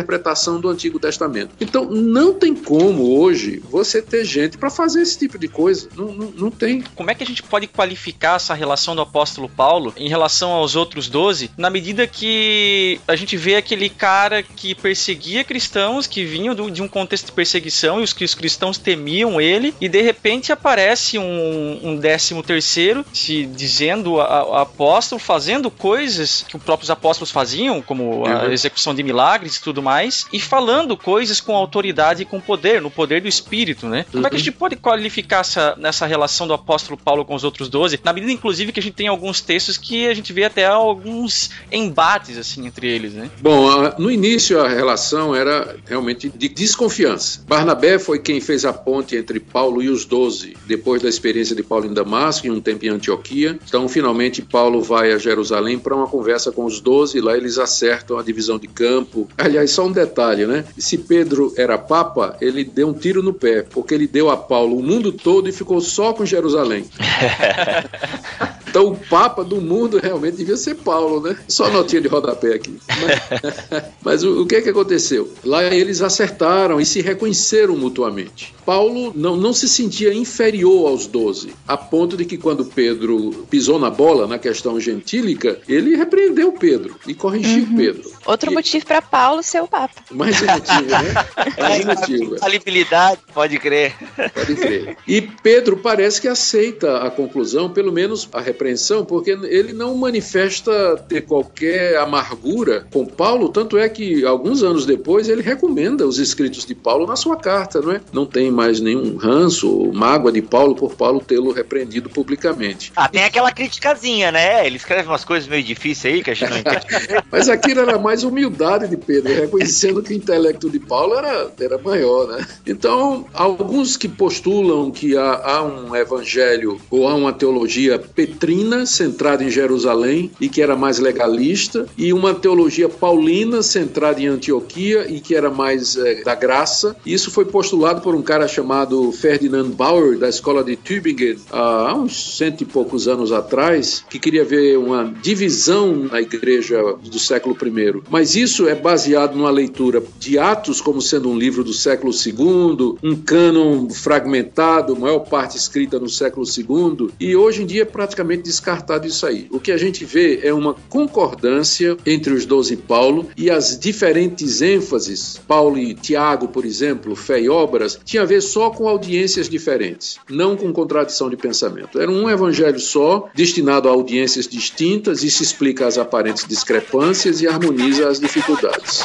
do Antigo Testamento. Então, não tem como hoje você ter gente para fazer esse tipo de coisa. Não, não, não, tem. Como é que a gente pode qualificar essa relação do apóstolo Paulo em relação aos outros doze, na medida que a gente vê aquele cara que perseguia cristãos, que vinham de um contexto de perseguição e os, que os cristãos temiam ele, e de repente aparece um, um décimo terceiro se dizendo a, a apóstolo, fazendo coisas que os próprios apóstolos faziam, como a uhum. execução de milagres e tudo mais, e falando coisas com autoridade e com poder, no poder do Espírito, né? Como é que a gente uhum. pode qualificar essa, nessa relação do apóstolo Paulo com os outros doze, na medida, inclusive, que a gente tem alguns textos que a gente vê até alguns embates, assim, entre eles, né? Bom, no início a relação era realmente de desconfiança. Barnabé foi quem fez a ponte entre Paulo e os doze, depois da experiência de Paulo em Damasco e um tempo em Antioquia. Então, finalmente, Paulo vai a Jerusalém para uma conversa com os doze, lá eles acertam a divisão de campo. Aliás, só um detalhe, né? Se Pedro era papa, ele deu um tiro no pé, porque ele deu a Paulo o mundo todo e ficou só com Jerusalém. [LAUGHS] Então o Papa do mundo realmente devia ser Paulo, né? Só notinha de rodapé aqui. Mas, [LAUGHS] mas o, o, que é que aconteceu? Lá eles acertaram e se reconheceram mutuamente. Paulo não, não se sentia inferior aos doze, a ponto de que quando Pedro pisou na bola na questão gentílica, ele repreendeu Pedro e corrigiu uhum. Pedro. Outro e... motivo para Paulo ser o Papa. [LAUGHS] Mais motivo, né? Mais um motivo. Falibilidade, pode crer. Pode crer. E Pedro parece que aceita a conclusão, pelo menos a repreensão, porque ele não manifesta ter qualquer amargura com Paulo, tanto é que alguns anos depois ele recomenda os escritos de Paulo na sua carta, não é? Não tem mais nenhum ranço ou mágoa de Paulo por Paulo tê-lo repreendido publicamente. Ah, tem aquela criticazinha, né? Ele escreve umas coisas meio difíceis aí que a gente não entende. [LAUGHS] Mas aquilo era mais humildade de Pedro, reconhecendo que o intelecto de Paulo era, era maior, né? Então, alguns que postulam que há, há um evangelho ou há uma teologia petrina centrada em Jerusalém e que era mais legalista, e uma teologia paulina centrada em Antioquia e que era mais é, da graça. Isso foi postulado por um cara chamado Ferdinand Bauer, da escola de Tübingen, há uns cento e poucos anos atrás, que queria ver uma divisão na igreja do século I. Mas isso é baseado numa leitura de Atos como sendo um livro do século II, um cânon fragmentado, maior parte escrita no século II, e hoje em dia é praticamente descartado isso aí. O que a gente vê é uma concordância entre os doze Paulo e as diferentes ênfases, Paulo e Tiago, por exemplo, fé e obras, tinha a ver só com audiências diferentes, não com contradição de pensamento. Era um evangelho só, destinado a audiências distintas, e se explica as aparentes discrepâncias e harmoniza as dificuldades.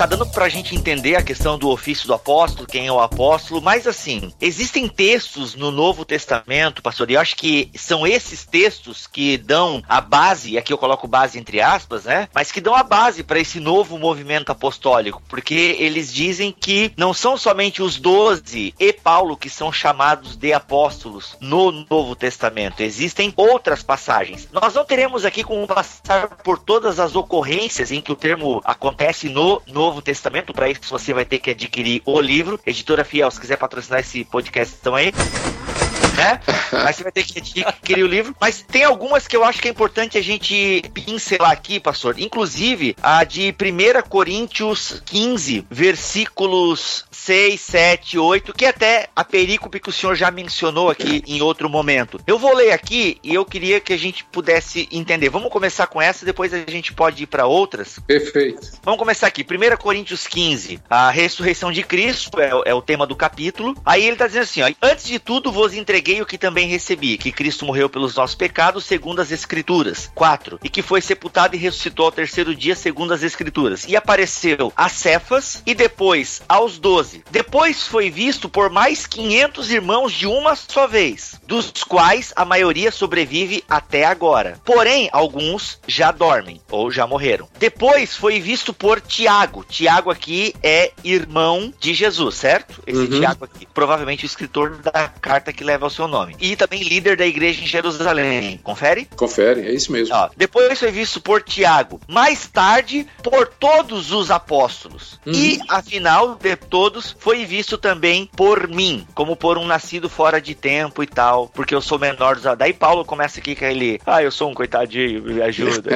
tá dando pra gente entender a questão do ofício do apóstolo, quem é o apóstolo, mas assim, existem textos no Novo Testamento, pastor, e eu acho que são esses textos que dão a base, aqui eu coloco base entre aspas, né? Mas que dão a base para esse novo movimento apostólico, porque eles dizem que não são somente os doze e Paulo que são chamados de apóstolos no Novo Testamento, existem outras passagens. Nós não teremos aqui como passar por todas as ocorrências em que o termo acontece no Novo Novo Testamento. Para isso você vai ter que adquirir o livro. Editora Fiel, se quiser patrocinar esse podcast, estão aí né? Mas você vai ter que adquirir o livro. Mas tem algumas que eu acho que é importante a gente pincelar aqui, pastor. Inclusive, a de 1 Coríntios 15, versículos 6, 7, 8, que até a perícope que o senhor já mencionou aqui em outro momento. Eu vou ler aqui e eu queria que a gente pudesse entender. Vamos começar com essa, depois a gente pode ir para outras. Perfeito. Vamos começar aqui. 1 Coríntios 15, a ressurreição de Cristo é, é o tema do capítulo. Aí ele está dizendo assim: ó, antes de tudo vos entreguei preguei o que também recebi, que Cristo morreu pelos nossos pecados, segundo as Escrituras. 4. E que foi sepultado e ressuscitou ao terceiro dia, segundo as Escrituras. E apareceu a Cefas e depois aos doze. Depois foi visto por mais 500 irmãos de uma só vez, dos quais a maioria sobrevive até agora. Porém, alguns já dormem ou já morreram. Depois foi visto por Tiago. Tiago aqui é irmão de Jesus, certo? Esse uhum. Tiago aqui. Provavelmente o escritor da carta que leva o seu nome. E também líder da igreja em Jerusalém. Confere? Confere, é isso mesmo. Ó, depois foi visto por Tiago. Mais tarde, por todos os apóstolos. Uhum. E, afinal de todos, foi visto também por mim, como por um nascido fora de tempo e tal, porque eu sou menor dos. Daí Paulo começa aqui com ele, ah, eu sou um coitadinho, me ajuda.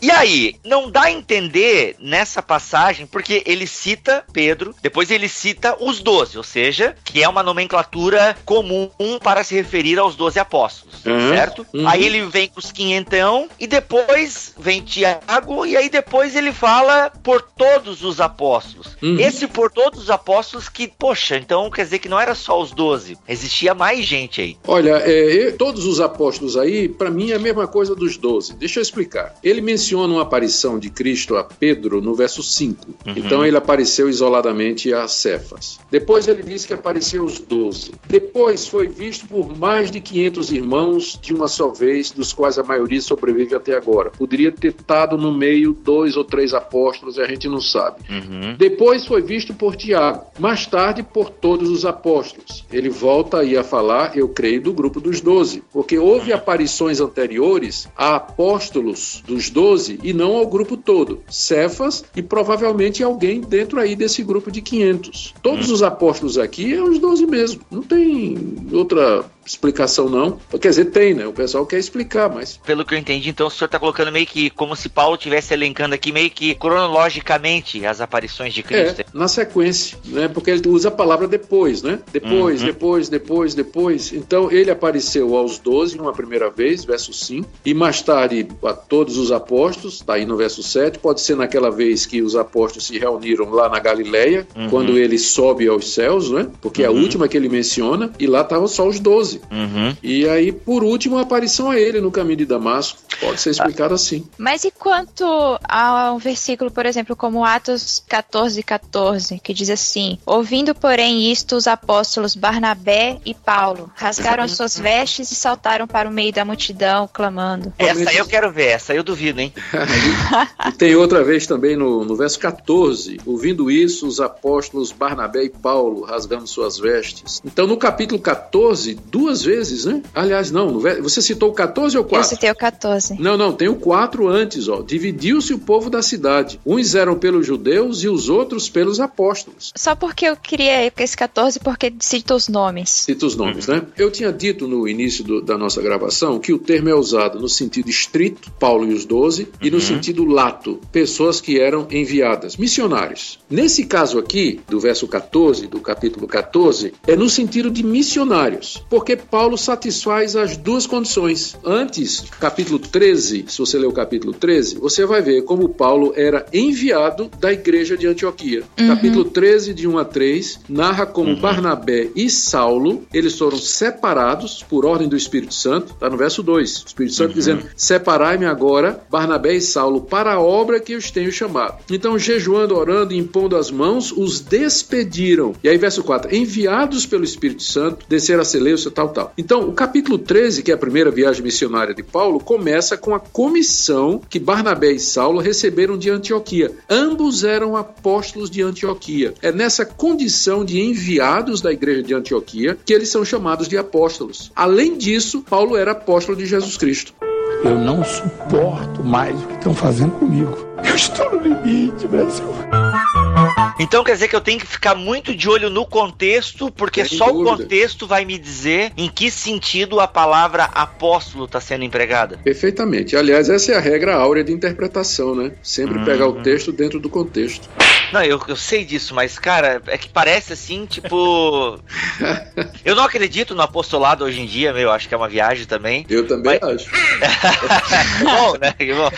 e, [LAUGHS] e aí, não dá a entender nessa passagem, porque ele cita Pedro, depois ele cita os doze, ou seja, que é uma nomenclatura comum para se referir aos doze apóstolos, uhum, certo? Uhum. Aí ele vem com os quinhentão e depois vem Tiago e aí depois ele fala por todos os apóstolos. Uhum. Esse por todos os apóstolos que, poxa, então quer dizer que não era só os doze, existia mais gente aí. Olha, é, todos os apóstolos aí, para mim é a mesma coisa dos doze. Deixa eu explicar. Ele menciona uma aparição de Cristo a Pedro no verso 5. Uhum. Então ele apareceu isoladamente a Cefas. Depois ele diz que apareceu os doze. Depois foi visto por mais de 500 irmãos de uma só vez, dos quais a maioria sobrevive até agora. Poderia ter estado no meio dois ou três apóstolos, a gente não sabe. Uhum. Depois foi visto por Tiago, mais tarde por todos os apóstolos. Ele volta aí a falar, eu creio, do grupo dos doze, porque houve aparições anteriores a apóstolos dos doze e não ao grupo todo. Cefas e provavelmente alguém dentro aí desse grupo de 500. Todos os apóstolos aqui é os doze mesmo. Não tem outra explicação não. Quer dizer, tem, né? O pessoal quer explicar, mas... Pelo que eu entendi, então o senhor está colocando meio que como se Paulo estivesse elencando aqui meio que cronologicamente as aparições de Cristo. É, na sequência, né? Porque ele usa a palavra depois, né? Depois, Uhum. depois, depois, depois. Então ele apareceu aos 12 uma primeira vez, verso 5, e mais tarde a todos os apóstolos, tá aí no verso 7, pode ser naquela vez que os apóstolos se reuniram lá na Galileia, Uhum. quando ele sobe aos céus, né? Porque é a Uhum. última que ele menciona, e lá estavam só os 12. Uhum. E aí, por último, a aparição a ele no caminho de Damasco. Pode ser explicado assim. Mas e quanto a um versículo, por exemplo, como Atos 14, 14, que diz assim: Ouvindo, porém, isto, os apóstolos Barnabé e Paulo rasgaram as suas vestes e saltaram para o meio da multidão, clamando. Essa aí eu quero ver, essa eu duvido, hein? [LAUGHS] E tem outra vez também no, no verso 14, ouvindo isso, os apóstolos Barnabé e Paulo rasgando suas vestes. Então, no capítulo 14, duas vezes, né? Aliás, não, você citou o 14 ou Eu 4? citei o 14. Não, não, tem o 4 antes, ó. Dividiu-se o povo da cidade. Uns eram pelos judeus e os outros pelos apóstolos. Só porque eu queria esse 14, porque cita os nomes. Cita os nomes, né? Eu tinha dito no início do- da nossa gravação que o termo é usado no sentido estrito, Paulo e os doze, e no sentido lato, pessoas que eram enviadas, missionários. Nesse caso aqui, do verso 14, do capítulo 14, é no sentido de missionários, porque Paulo satisfaz as duas condições. Antes, capítulo 13, se você ler o capítulo 13, você vai ver como Paulo era enviado da igreja de Antioquia. Capítulo 13, de 1 a 3, narra como Barnabé e Saulo, eles foram separados por ordem do Espírito Santo, está no verso 2. O Espírito Santo dizendo: Separai-me agora, Barnabé e Saulo, para a obra que os tenho chamado. Então, jejuando, orando e impondo as mãos, os despediram. E aí, verso 4: Enviados pelo Espírito Santo, desceram a Seleucia, tal, tal. Então, o capítulo 13, que é a primeira viagem missionária de Paulo, começa com a comissão que Barnabé e Saulo receberam de Antioquia. Ambos eram apóstolos de Antioquia. É nessa condição de enviados da igreja de Antioquia que eles são chamados de apóstolos. Além disso, Paulo era apóstolo de Jesus Cristo. Eu não suporto mais o que estão fazendo comigo. Eu estou no limite, Brasil. Então quer dizer que eu tenho que ficar muito de olho no contexto, porque Sem só o dúvida. contexto vai me dizer em que sentido a palavra apóstolo está sendo empregada. Perfeitamente. Aliás, essa é a regra áurea de interpretação, né? Sempre pegar Uhum. o texto dentro do contexto. Não, eu, eu sei disso, mas, cara, é que parece assim, tipo. [LAUGHS] eu não acredito no apostolado hoje em dia, meu, acho que é uma viagem também. Eu também Mas- acho. [LAUGHS] Bom, né? Bom.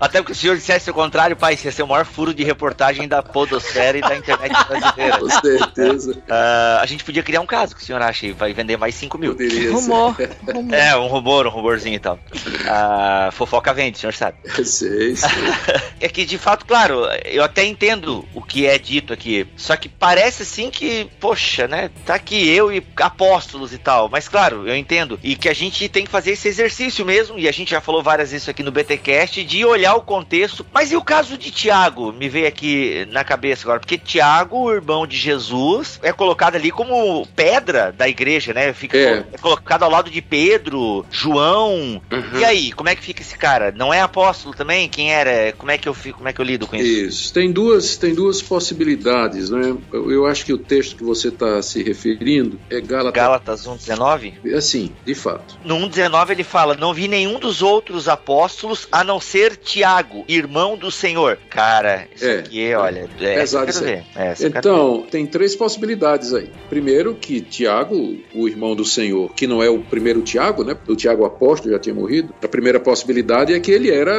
Até porque se o senhor dissesse o contrário, pai, isso ia ser o maior furo de reportagem da Podosfera e da internet brasileira. Com certeza. Ah, a gente podia criar um caso que o senhor acha e vai vender mais 5 mil. Poderia Rumor. rumor. É, um rumor, um rumorzinho e tal. Ah, fofoca vende, o senhor sabe. ser. Sei, sei. [LAUGHS] É que, de fato, claro, eu até entendo o que é dito aqui. Só que parece assim que, poxa, né? Tá aqui eu e apóstolos e tal. Mas, claro, eu entendo. E que a gente tem que fazer esse exercício mesmo. E a gente já falou várias vezes aqui no BTCast de olhar o contexto. Mas e o caso de Tiago? Me veio aqui na cabeça agora. Porque Tiago, o irmão de Jesus, é colocado ali como pedra da igreja, né? Fica É. é colocado ao lado de Pedro, João. Uhum. E aí, como é que fica esse cara? Não é apóstolo também? Quem era? Como é que eu fico? Como é que eu lido com isso? Isso. Tem duas, tem duas possibilidades, né? Eu, eu acho que o texto que você está se referindo é Gálatas. Gálatas 1:19? Assim, de fato. No 1:19 ele fala: "Não vi nenhum dos outros apóstolos a não ser Tiago, irmão do Senhor". Cara, isso É. aqui, olha, é, essa Pesado isso aí. quero Então, tem três possibilidades aí. Primeiro, que Tiago, o irmão do Senhor, que não é o primeiro Tiago, né? O Tiago apóstolo já tinha morrido. A primeira possibilidade é que ele era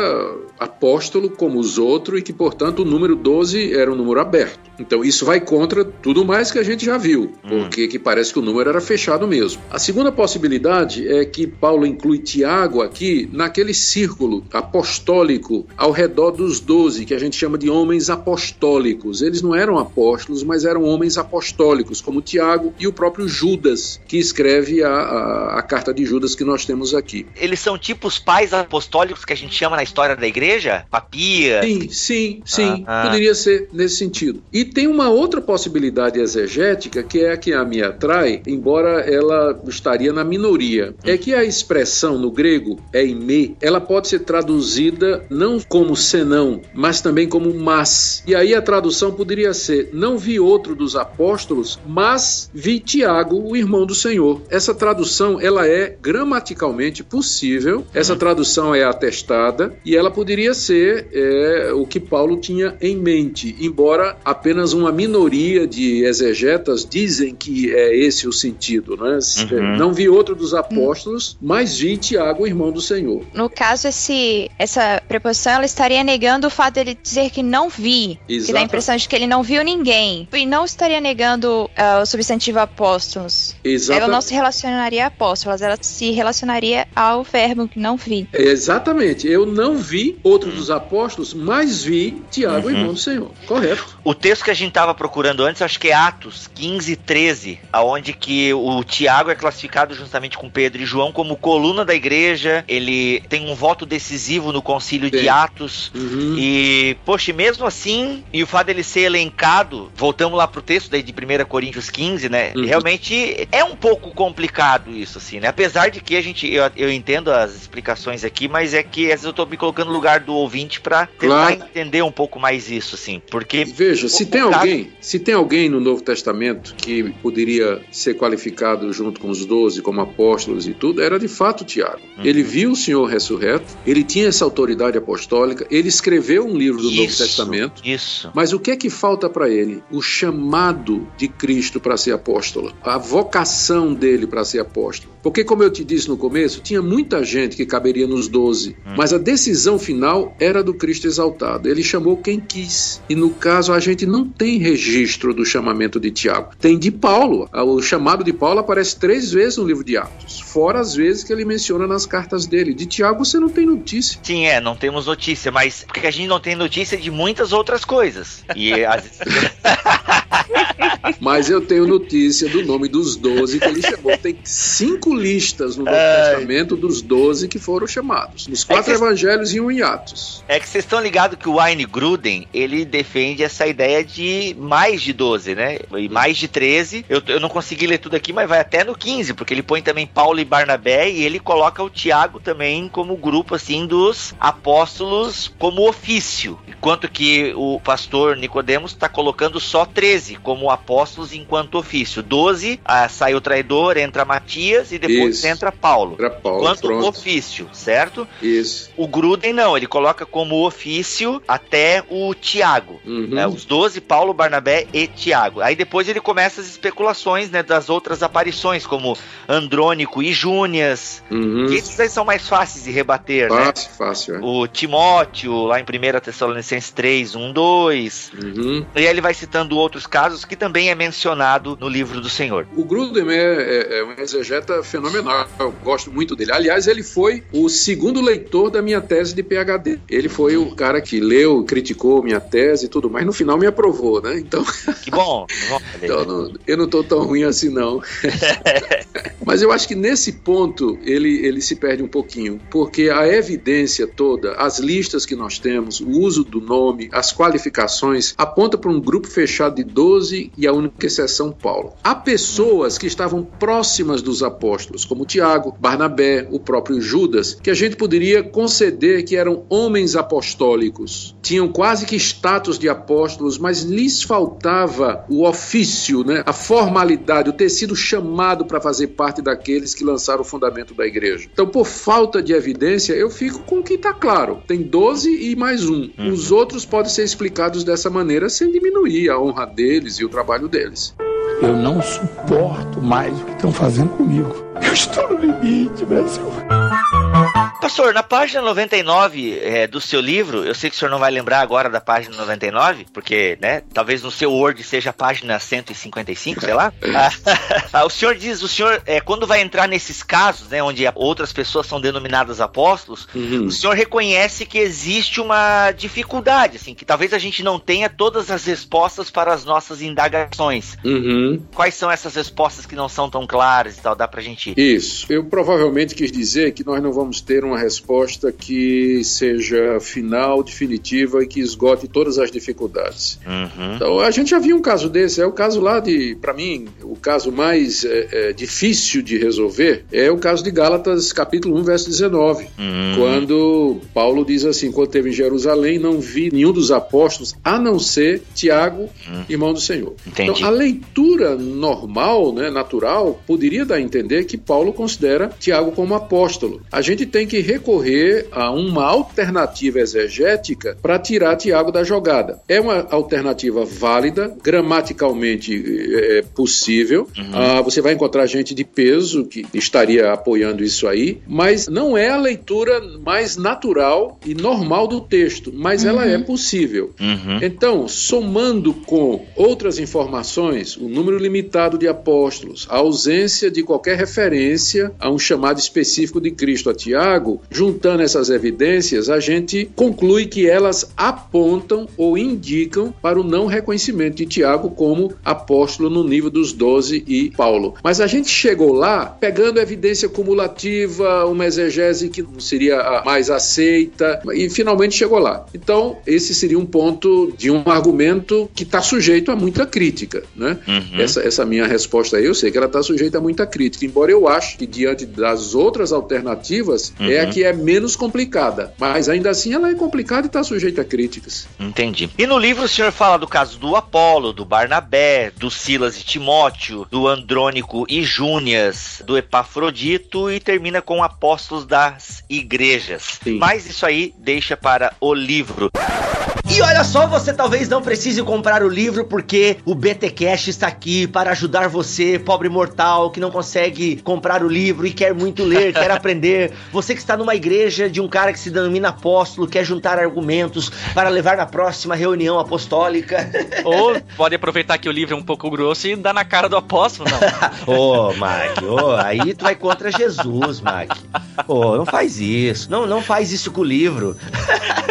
apóstolo como os outros e que, portanto, o número 12 era um número aberto. Então, isso vai contra tudo mais que a gente já viu, porque que parece que o número era fechado mesmo. A segunda possibilidade é que Paulo inclui Tiago aqui naquele círculo apostólico ao redor dos doze, que a gente chama de homens apostólicos. Eles não eram apóstolos, mas eram homens apostólicos, como Tiago e o próprio Judas, que escreve a, a, a carta de Judas que nós temos aqui. Eles são tipo os pais apostólicos que a gente chama na história da igreja? Papia? Sim, sim, sim. Ah, ah. Poderia ser nesse sentido. E tem uma outra possibilidade exegética, que é a que a me atrai, embora ela estaria na minoria. É que a expressão no grego, eime, ela pode ser traduzida não como senão, mas também como mas. E aí a tradução poderia ser: Não vi outro dos apóstolos, mas vi Tiago, o irmão do Senhor. Essa tradução ela é gramaticalmente possível, essa tradução é atestada e ela poderia ser é, o que Paulo tinha em mente, embora apenas uma minoria de exegetas dizem que é esse o sentido. Né? Uhum. Não vi outro dos apóstolos, mas vi Tiago, o irmão do Senhor. No caso, esse, essa preposição ela estaria negando o fato dele dizer que não vi, Exato. que dá a impressão de que ele não viu ninguém, e não estaria negando uh, o substantivo apóstolos. Exatamente. Ela não se relacionaria a apóstolos, ela se relacionaria ao verbo que não vi. Exatamente. Eu não vi outro dos apóstolos, mas vi Tiago, uhum. irmão do Senhor. Correto. O texto que a gente estava procurando antes, acho que é Atos 15, 13, aonde que o Tiago é classificado juntamente com Pedro e João como coluna da igreja. Ele tem um voto decisivo no concílio Sim. de Atos. Uhum. E, poxa, mesmo assim, e o fato dele ser elencado, voltamos lá pro texto daí de 1 Coríntios 15, né? Uhum. Realmente é um pouco complicado isso, assim, né? Apesar de que a gente, eu, eu entendo as explicações aqui, mas é que às vezes eu tô me colocando no lugar do ouvinte para tentar claro. entender um pouco mais isso, assim, porque... Veja, se tem alguém, se tem alguém no Novo Testamento que poderia ser qualificado junto com os doze como apóstolos e tudo, era de fato Tiago. Uhum. Ele viu o Senhor ressurreto, ele tinha essa autoridade apostólica, ele escreveu um livro do isso, Novo Testamento. Isso. Mas o que é que falta para ele? O chamado de Cristo para ser apóstolo, a vocação dele para ser apóstolo. Porque, como eu te disse no começo, tinha muita gente que caberia nos doze, uhum. mas a decisão final era do Cristo exaltado. Ele chamou quem quis. E no caso, a gente não tem registro do chamamento de Tiago. Tem de Paulo. O chamado de Paulo aparece três vezes no livro de Atos, fora as vezes que ele menciona nas cartas dele. De Tiago você não tem notícia. Sim, é, não temos notícia, mas porque a gente não tem notícia de muitas outras coisas. [LAUGHS] E as... [LAUGHS] Mas eu tenho notícia do nome dos doze que ele chamou. Tem cinco listas no Novo Ai. Testamento dos doze que foram chamados. Nos quatro é evangelhos e um em Atos. É que vocês estão ligados que o Wayne Gruden, ele defende essa ideia de mais de doze, né? E mais de treze. Eu, eu não consegui ler tudo aqui, mas vai até no 15, porque ele põe também Paulo e Barnabé e ele coloca o Tiago também como grupo, assim, dos apóstolos como ofício. Enquanto que o pastor Nicodemos está colocando só 13 como apóstolos enquanto ofício. 12, ah, sai o traidor, entra Matias e depois Isso. entra Paulo. Pra Paulo enquanto pronto. ofício, certo? Isso. O Gruden não, ele coloca como ofício até o Tiago. Uhum. Né, os 12, Paulo, Barnabé e Tiago. Aí depois ele começa as especulações né, das outras aparições, como Andrônico e Júnias. Uhum. esses aí são mais fáceis de rebater, fácil, né? Fácil, fácil. É. O Timóteo, lá em 1 Tessalonicenses 3, 1, 2. Uhum. E aí ele vai citando outros casos que também é mencionado no livro do Senhor. O Grudem é, é, é um exegeta fenomenal. Eu gosto muito dele. Aliás, ele foi o segundo leitor da minha tese de PhD. Ele foi o cara que leu, criticou minha tese e tudo mais. No final me aprovou, né? Então. [LAUGHS] Que bom. então, não, eu não estou tão ruim assim, não. [LAUGHS] Mas eu acho que nesse ponto ele, ele se perde um pouquinho, porque a evidência toda, as listas que nós temos, o uso do nome, as qualificações, aponta para um grupo fechado de 12 e a única exceção Paulo. Há pessoas que estavam próximas dos apóstolos, como Tiago, Barnabé, o próprio Judas, que a gente poderia conceder que eram homens apostólicos. Tinham quase que status de apóstolos, mas lhes faltava o ofício, né? a formalidade, o ter sido chamado para fazer parte daqueles que lançaram o fundamento da igreja. Então, por falta de evidência, eu fico com o que está claro. Tem 12 e mais um. Uhum. Os outros podem ser explicados dessa maneira sem diminuir a honra deles e o trabalho deles. Eu não suporto mais o que estão fazendo comigo. Eu estou no limite, Brasil. Pastor, na página 99 é, do seu livro, eu sei que o senhor não vai lembrar agora da página 99, porque, né, talvez no seu Word seja a página 155, sei lá. Ah, [LAUGHS] o senhor diz, o senhor, é, quando vai entrar nesses casos, né, onde outras pessoas são denominadas apóstolos, Uhum. o senhor reconhece que existe uma dificuldade, assim, que talvez a gente não tenha todas as respostas para as nossas indagações. Uhum. Quais são essas respostas que não são tão claras e tal? Dá pra gente. Isso. Eu provavelmente quis dizer que nós não vamos ter uma resposta que seja final, definitiva e que esgote todas as dificuldades. Uhum. Então, a gente já viu um caso desse. É o caso lá de, para mim, o caso mais é, é, difícil de resolver é o caso de Gálatas, capítulo 1, verso 19. Uhum. Quando Paulo diz assim: quando esteve em Jerusalém, não vi nenhum dos apóstolos, a não ser Tiago, irmão do Senhor. Entendi. Então, a leitura normal, né, natural, poderia dar a entender que Paulo considera Tiago como apóstolo. A gente tem que recorrer a uma alternativa exegética para tirar Tiago da jogada. É uma alternativa válida, gramaticalmente é, possível. Ah, você vai encontrar gente de peso que estaria apoiando isso aí, mas não é a leitura mais natural e normal do texto, mas ela é possível. Uhum. Então, somando com outras informações, o número limitado de apóstolos, a ausência de qualquer referência a um chamado específico de Cristo a Tiago, juntando essas evidências, a gente conclui que elas apontam ou indicam para o não reconhecimento de Tiago como apóstolo no nível dos doze e Paulo. Mas a gente chegou lá pegando evidência cumulativa, uma exegese que não seria a mais aceita, e finalmente chegou lá. Então, esse seria um ponto de um argumento que está sujeito a muita crítica. Né? Uhum. Essa, essa minha resposta aí, eu sei que ela está sujeita a muita crítica, embora eu acho que diante das outras alternativas é a Uhum. que é menos complicada. Mas ainda assim ela é complicada e está sujeita a críticas. Entendi. E no livro o senhor fala do caso do Apolo, do Barnabé, do Silas e Timóteo, do Andrônico e Júnias, do Epafrodito e termina com apóstolos das igrejas. Sim. Mas isso aí deixa para o livro. E olha só, você talvez não precise comprar o livro porque o BT Cash está aqui para ajudar você, pobre mortal, que não consegue comprar o livro e quer muito ler, quer [LAUGHS] aprender. Você que está numa igreja de um cara que se denomina apóstolo, quer juntar argumentos para levar na próxima reunião apostólica. [LAUGHS] Ou pode aproveitar que o livro é um pouco grosso e dar na cara do apóstolo, não. [LAUGHS] Ô, Mac, ô, aí tu vai contra Jesus, Mac. Ô, não faz isso. Não, não faz isso com o livro.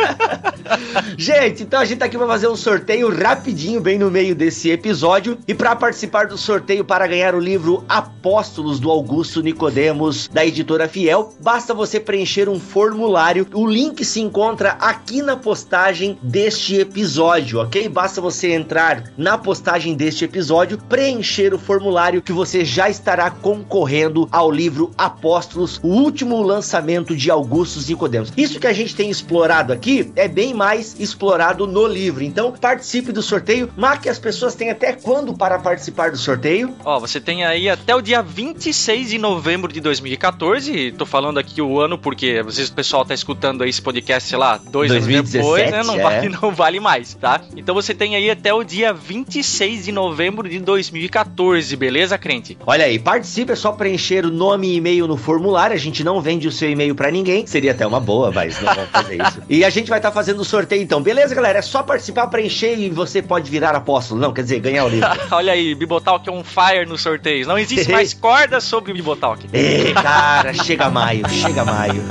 [LAUGHS] gente, então a gente tá aqui pra fazer um sorteio rapidinho, bem no meio desse episódio. E para participar do sorteio para ganhar o livro Apóstolos do Augusto Nicodemos, da editora Fiel, basta você preencher um formulário. O link se encontra aqui na postagem deste episódio, ok? Basta você entrar na postagem deste episódio, preencher o formulário que você já estará concorrendo ao livro Apóstolos, o último lançamento de Augusto Nicodemos. Isso que a gente tem explorado aqui é bem mais explorado no livro. Então, participe do sorteio. Marque as pessoas têm até quando para participar do sorteio? Ó, você tem aí até o dia 26 de novembro de 2014. Tô falando aqui ano porque às vezes o pessoal tá escutando aí esse podcast, sei lá, dois 2017, anos depois, né? Não, é. vale, não vale mais, tá? Então você tem aí até o dia 26 de novembro de 2014, beleza, crente? Olha aí, participe, é só preencher o nome e e-mail no formulário. A gente não vende o seu e-mail pra ninguém. Seria até uma boa, mas não vamos fazer isso. [LAUGHS] E a gente vai estar fazendo o sorteio então. Beleza, galera? É só participar, preencher e você pode virar apóstolo. Não, quer dizer, ganhar o livro. [LAUGHS] Olha aí, Bibotalk é um fire nos sorteios. Não existe mais [LAUGHS] corda sobre o Bibotalk. Ei, cara, chega maio, chega maio.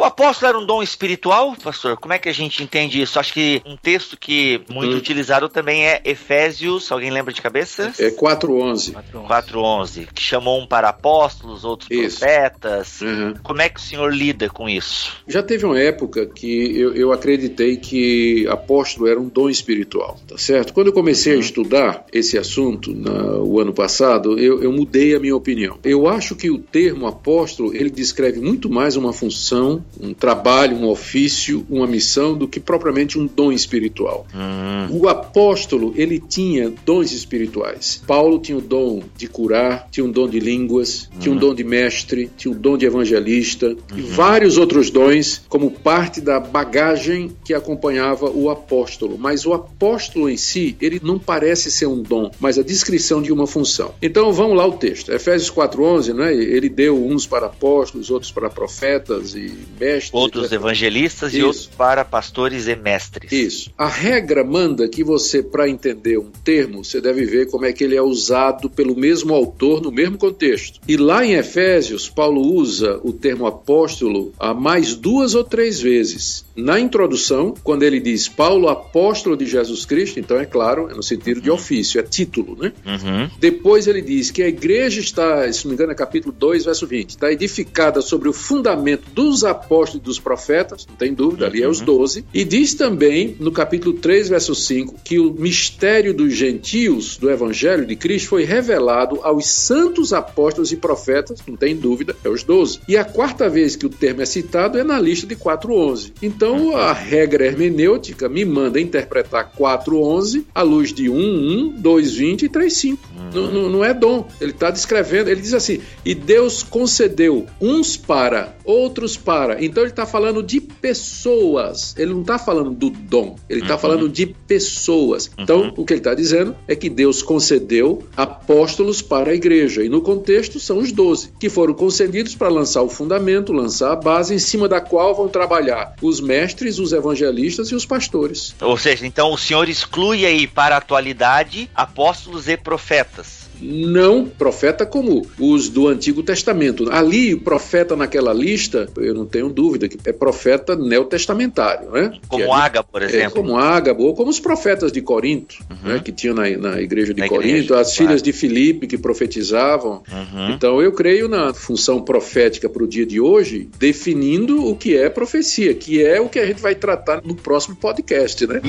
O apóstolo era um dom espiritual, pastor? Como é que a gente entende isso? Acho que um texto que muito Hum. utilizado também é Efésios, alguém lembra de cabeça? É 4.11. 4.11, que chamou um para apóstolos, outros Isso. profetas. Uhum. Como é que o senhor lida com isso? Já teve uma época que eu, eu acreditei que apóstolo era um dom espiritual, tá certo? Quando eu comecei a estudar esse assunto na- o ano passado, eu, eu mudei a minha opinião. Eu acho que o termo apóstolo ele descreve muito mais uma função um trabalho, um ofício, uma missão, do que propriamente um dom espiritual. Hum. O apóstolo, ele tinha dons espirituais. Paulo tinha o dom de curar, tinha um dom de línguas, tinha um dom de mestre, tinha um dom de evangelista e vários outros dons como parte da bagagem que acompanhava o apóstolo. Mas o apóstolo em si, ele não parece ser um dom, mas a descrição de uma função. Então vamos lá o texto. Efésios 4:11, né? Ele deu uns para apóstolos, outros para profetas e mestres, Outros etc. evangelistas e Isso. outros para pastores e mestres. Isso. A regra manda que você, para entender um termo, você deve ver como é que ele é usado pelo mesmo autor no mesmo contexto. E lá em Efésios, Paulo usa o termo apóstolo a mais duas ou três vezes. Na introdução, quando ele diz Paulo, apóstolo de Jesus Cristo, então é claro, é no sentido de ofício, é título, né? Uhum. Depois ele diz que a igreja está, se não me engano, é capítulo 2, verso 20, está edificada sobre o fundamento dos apóstolos e dos profetas, não tem dúvida, ali é os 12. E diz também, no capítulo 3, verso 5, que o mistério dos gentios do evangelho de Cristo foi revelado aos santos apóstolos e profetas, não tem dúvida, é os 12. E a quarta vez que o termo é citado é na lista de 4.11. Então a regra hermenêutica me manda interpretar 4.11 à luz de 1.1, 2.20 e 3.5. Não, não, não é dom. Ele está descrevendo, ele diz assim: e Deus concedeu uns para, outros para. Então ele está falando de pessoas. Ele não está falando do dom. Ele está falando de pessoas. Então o que ele está dizendo é que Deus concedeu apóstolos para a igreja. E no contexto são os doze, que foram concedidos para lançar o fundamento, lançar a base em cima da qual vão trabalhar os mestres, os evangelistas e os pastores. Ou seja, então o senhor exclui aí para a atualidade apóstolos e profetas. Não profeta como os do Antigo Testamento. Ali, o profeta naquela lista, eu não tenho dúvida que é profeta neotestamentário, né? Como ali- Ágabo, por é, exemplo. como Ágabo, ou como os profetas de Corinto, né, que tinham na, na igreja de Na Corinto, igreja, as claro. filhas de Filipe que profetizavam. Uhum. Então eu creio na função profética para o dia de hoje, definindo o que é profecia, que é o que a gente vai tratar no próximo podcast, né?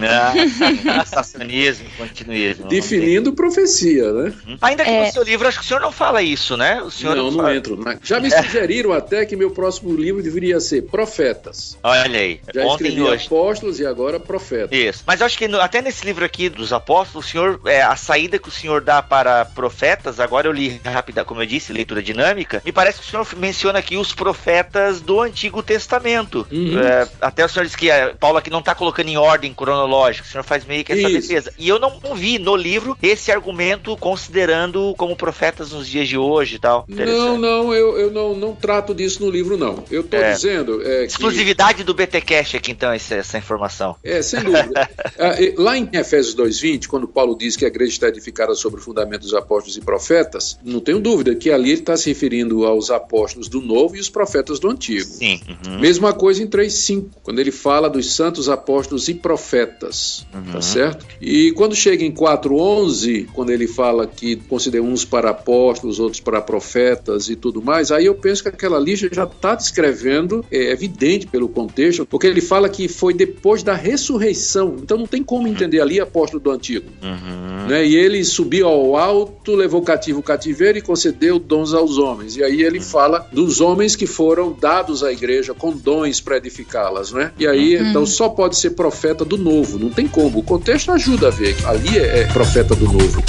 Não, [LAUGHS] Assassinismo, continuismo. Definindo profecia, né? Ainda que É. no seu livro, acho que o senhor não fala isso, né? O senhor Não, não fala. entro. Já me sugeriram até que meu próximo livro deveria ser Profetas. Olha aí, Já ontem e escrevi hoje. Apóstolos e agora Profetas. Isso. Mas eu acho que no- até nesse livro aqui dos apóstolos, o senhor, é, a saída que o senhor dá para profetas, agora eu li rápida, como eu disse, leitura dinâmica, me parece que o senhor menciona aqui os profetas do Antigo Testamento. Uhum. É, até o senhor disse que é, Paulo aqui não está colocando em ordem cronológica, o senhor faz meio que essa Isso. defesa. E eu não vi no livro esse argumento considerando como profetas nos dias de hoje e tal. Não, não, eu, eu não, não trato disso no livro, não. Eu estou É. dizendo é, que... Exclusividade do BTcast aqui, então, essa, essa informação. É, sem dúvida. [LAUGHS] Ah, Lá em Efésios 2,20, quando Paulo diz que a igreja está edificada sobre o fundamento dos apóstolos e profetas, não tenho dúvida que ali ele está se referindo aos apóstolos do Novo e os profetas do Antigo. Sim. Uhum. Mesma coisa em 3,5, quando ele fala dos santos apóstolos e profetas, tá certo? E quando chega em 4,11, quando ele fala que considera uns para apóstolos, outros para profetas e tudo mais, aí eu penso que aquela lista já está descrevendo, é evidente pelo contexto, porque ele fala que foi depois da ressurreição, então não tem como entender ali apóstolo do Antigo. Uhum. Né? E ele subiu ao alto, levou cativo o cativeiro e concedeu dons aos homens. E aí ele fala dos homens que foram dados à igreja com dons para edificá-las, né? E aí então só pode ser profeta do novo, não tem como. O contexto ajuda a ver. Ali é, é profeta do novo.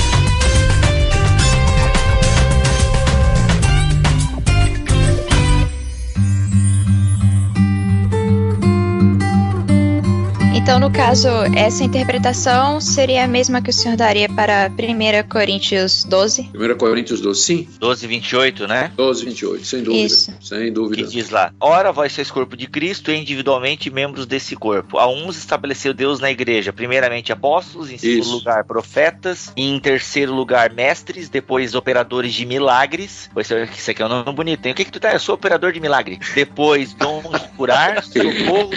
Então, no caso, essa interpretação seria a mesma que o senhor daria para 1 Coríntios 12? 1 Coríntios 12, sim, 12, 28, né? 12, 28, sem dúvida. Isso. Sem Que dúvida. diz lá: Ora, vós sois corpo de Cristo e individualmente membros desse corpo. A uns estabeleceu Deus na igreja, primeiramente apóstolos, em segundo Isso. lugar profetas, e em terceiro lugar mestres, depois operadores de milagres. Pois isso aqui é um nome bonito, hein? O que que tu tá? Eu sou operador de milagre. Depois dons de curar, [LAUGHS] socorro.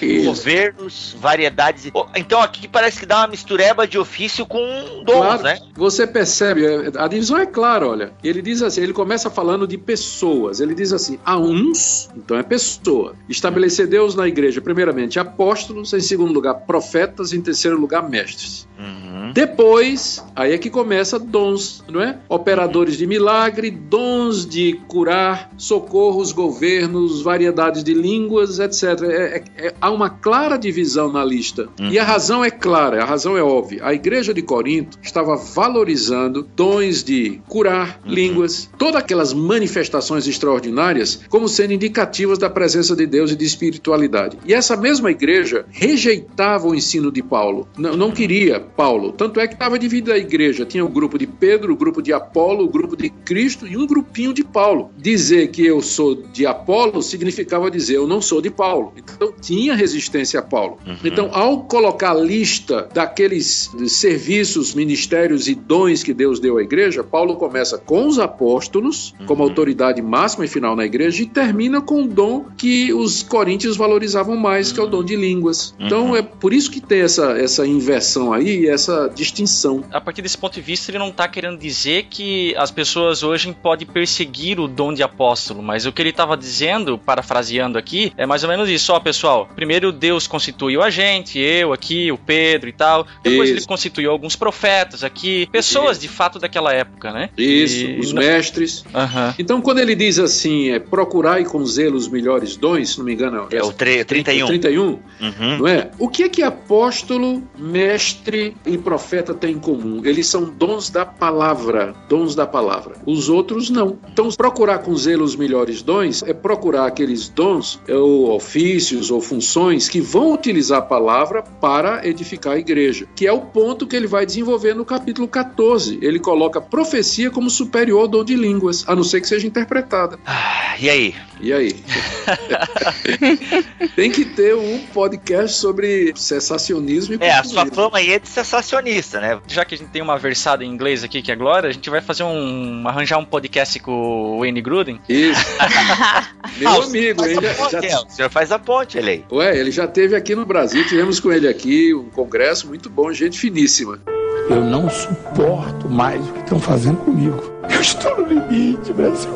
Isso. governos, variedades. Então aqui parece que dá uma mistureba de ofício com dons, Claro, né? Você percebe, a divisão é clara, olha. Ele diz assim, ele começa falando de pessoas. Ele diz assim: a uns, então é pessoa. Estabelecer Deus na igreja, primeiramente, apóstolos, em segundo lugar, profetas, em terceiro lugar, mestres. Uhum. Depois, aí é que começa dons, não é? Operadores de milagre, dons de curar, socorros, governos, variedades de línguas, etc. É- é- é- há uma clara divisão na lista. E a razão é clara, a razão é óbvia. A igreja de Corinto estava valorizando dons de curar línguas, todas aquelas manifestações extraordinárias, como sendo indicativas da presença de Deus e de espiritualidade. E essa mesma igreja rejeitava o ensino de Paulo, não, não queria Paulo. Tanto é que estava dividida a igreja. Tinha o grupo de Pedro, o grupo de Apolo, o grupo de Cristo e um grupinho de Paulo. Dizer que eu sou de Apolo significava dizer eu não sou de Paulo. Então tinha resistência a Paulo. Então, ao colocar a lista daqueles serviços, ministérios e dons que Deus deu à igreja, Paulo começa com os apóstolos, como autoridade máxima e final na igreja, e termina com o dom que os coríntios valorizavam mais, que é o dom de línguas. Então, é por isso que tem essa, essa inversão aí e essa distinção. A partir desse ponto de vista, ele não tá querendo dizer que as pessoas hoje podem perseguir o dom de apóstolo, mas o que ele estava dizendo, parafraseando aqui, é mais ou menos isso, ó, pessoal. Primeiro Deus constituiu a gente, eu aqui, o Pedro e tal. Depois Isso. ele constituiu alguns profetas aqui, pessoas de fato daquela época, né? Isso, E- os mestres. Aham. Então, quando ele diz assim, é procurai com zelo os melhores dons, se não me engano, É o tre- 31. 31, Uhum. não é? O que é que apóstolo, mestre e profeta têm em comum? Eles são dons da palavra, dons da palavra. Os outros não. Então, procurar com zelo os melhores dons é procurar aqueles dons, é, ou ofícios ou funções que vão utilizar a palavra para edificar a igreja, que é o ponto que ele vai desenvolver no capítulo 14. Ele coloca profecia como superior ao dom de línguas, a não ser que seja interpretada. Ah, E aí? E aí? [LAUGHS] Tem que ter um podcast sobre cessacionismo e É, a sua fama aí é de sensacionista, né? Já que a gente tem uma versada em inglês aqui, que é Glória, a gente vai fazer um. arranjar um podcast com o Wayne Gruden. Isso. [LAUGHS] Meu Ah, amigo, ele já, é, O senhor faz a ponte, ele aí. Ué, ele já teve aqui no Brasil, tivemos com ele aqui um congresso muito bom, gente finíssima. Eu não suporto mais o que estão fazendo comigo. Eu estou no limite, Brasil.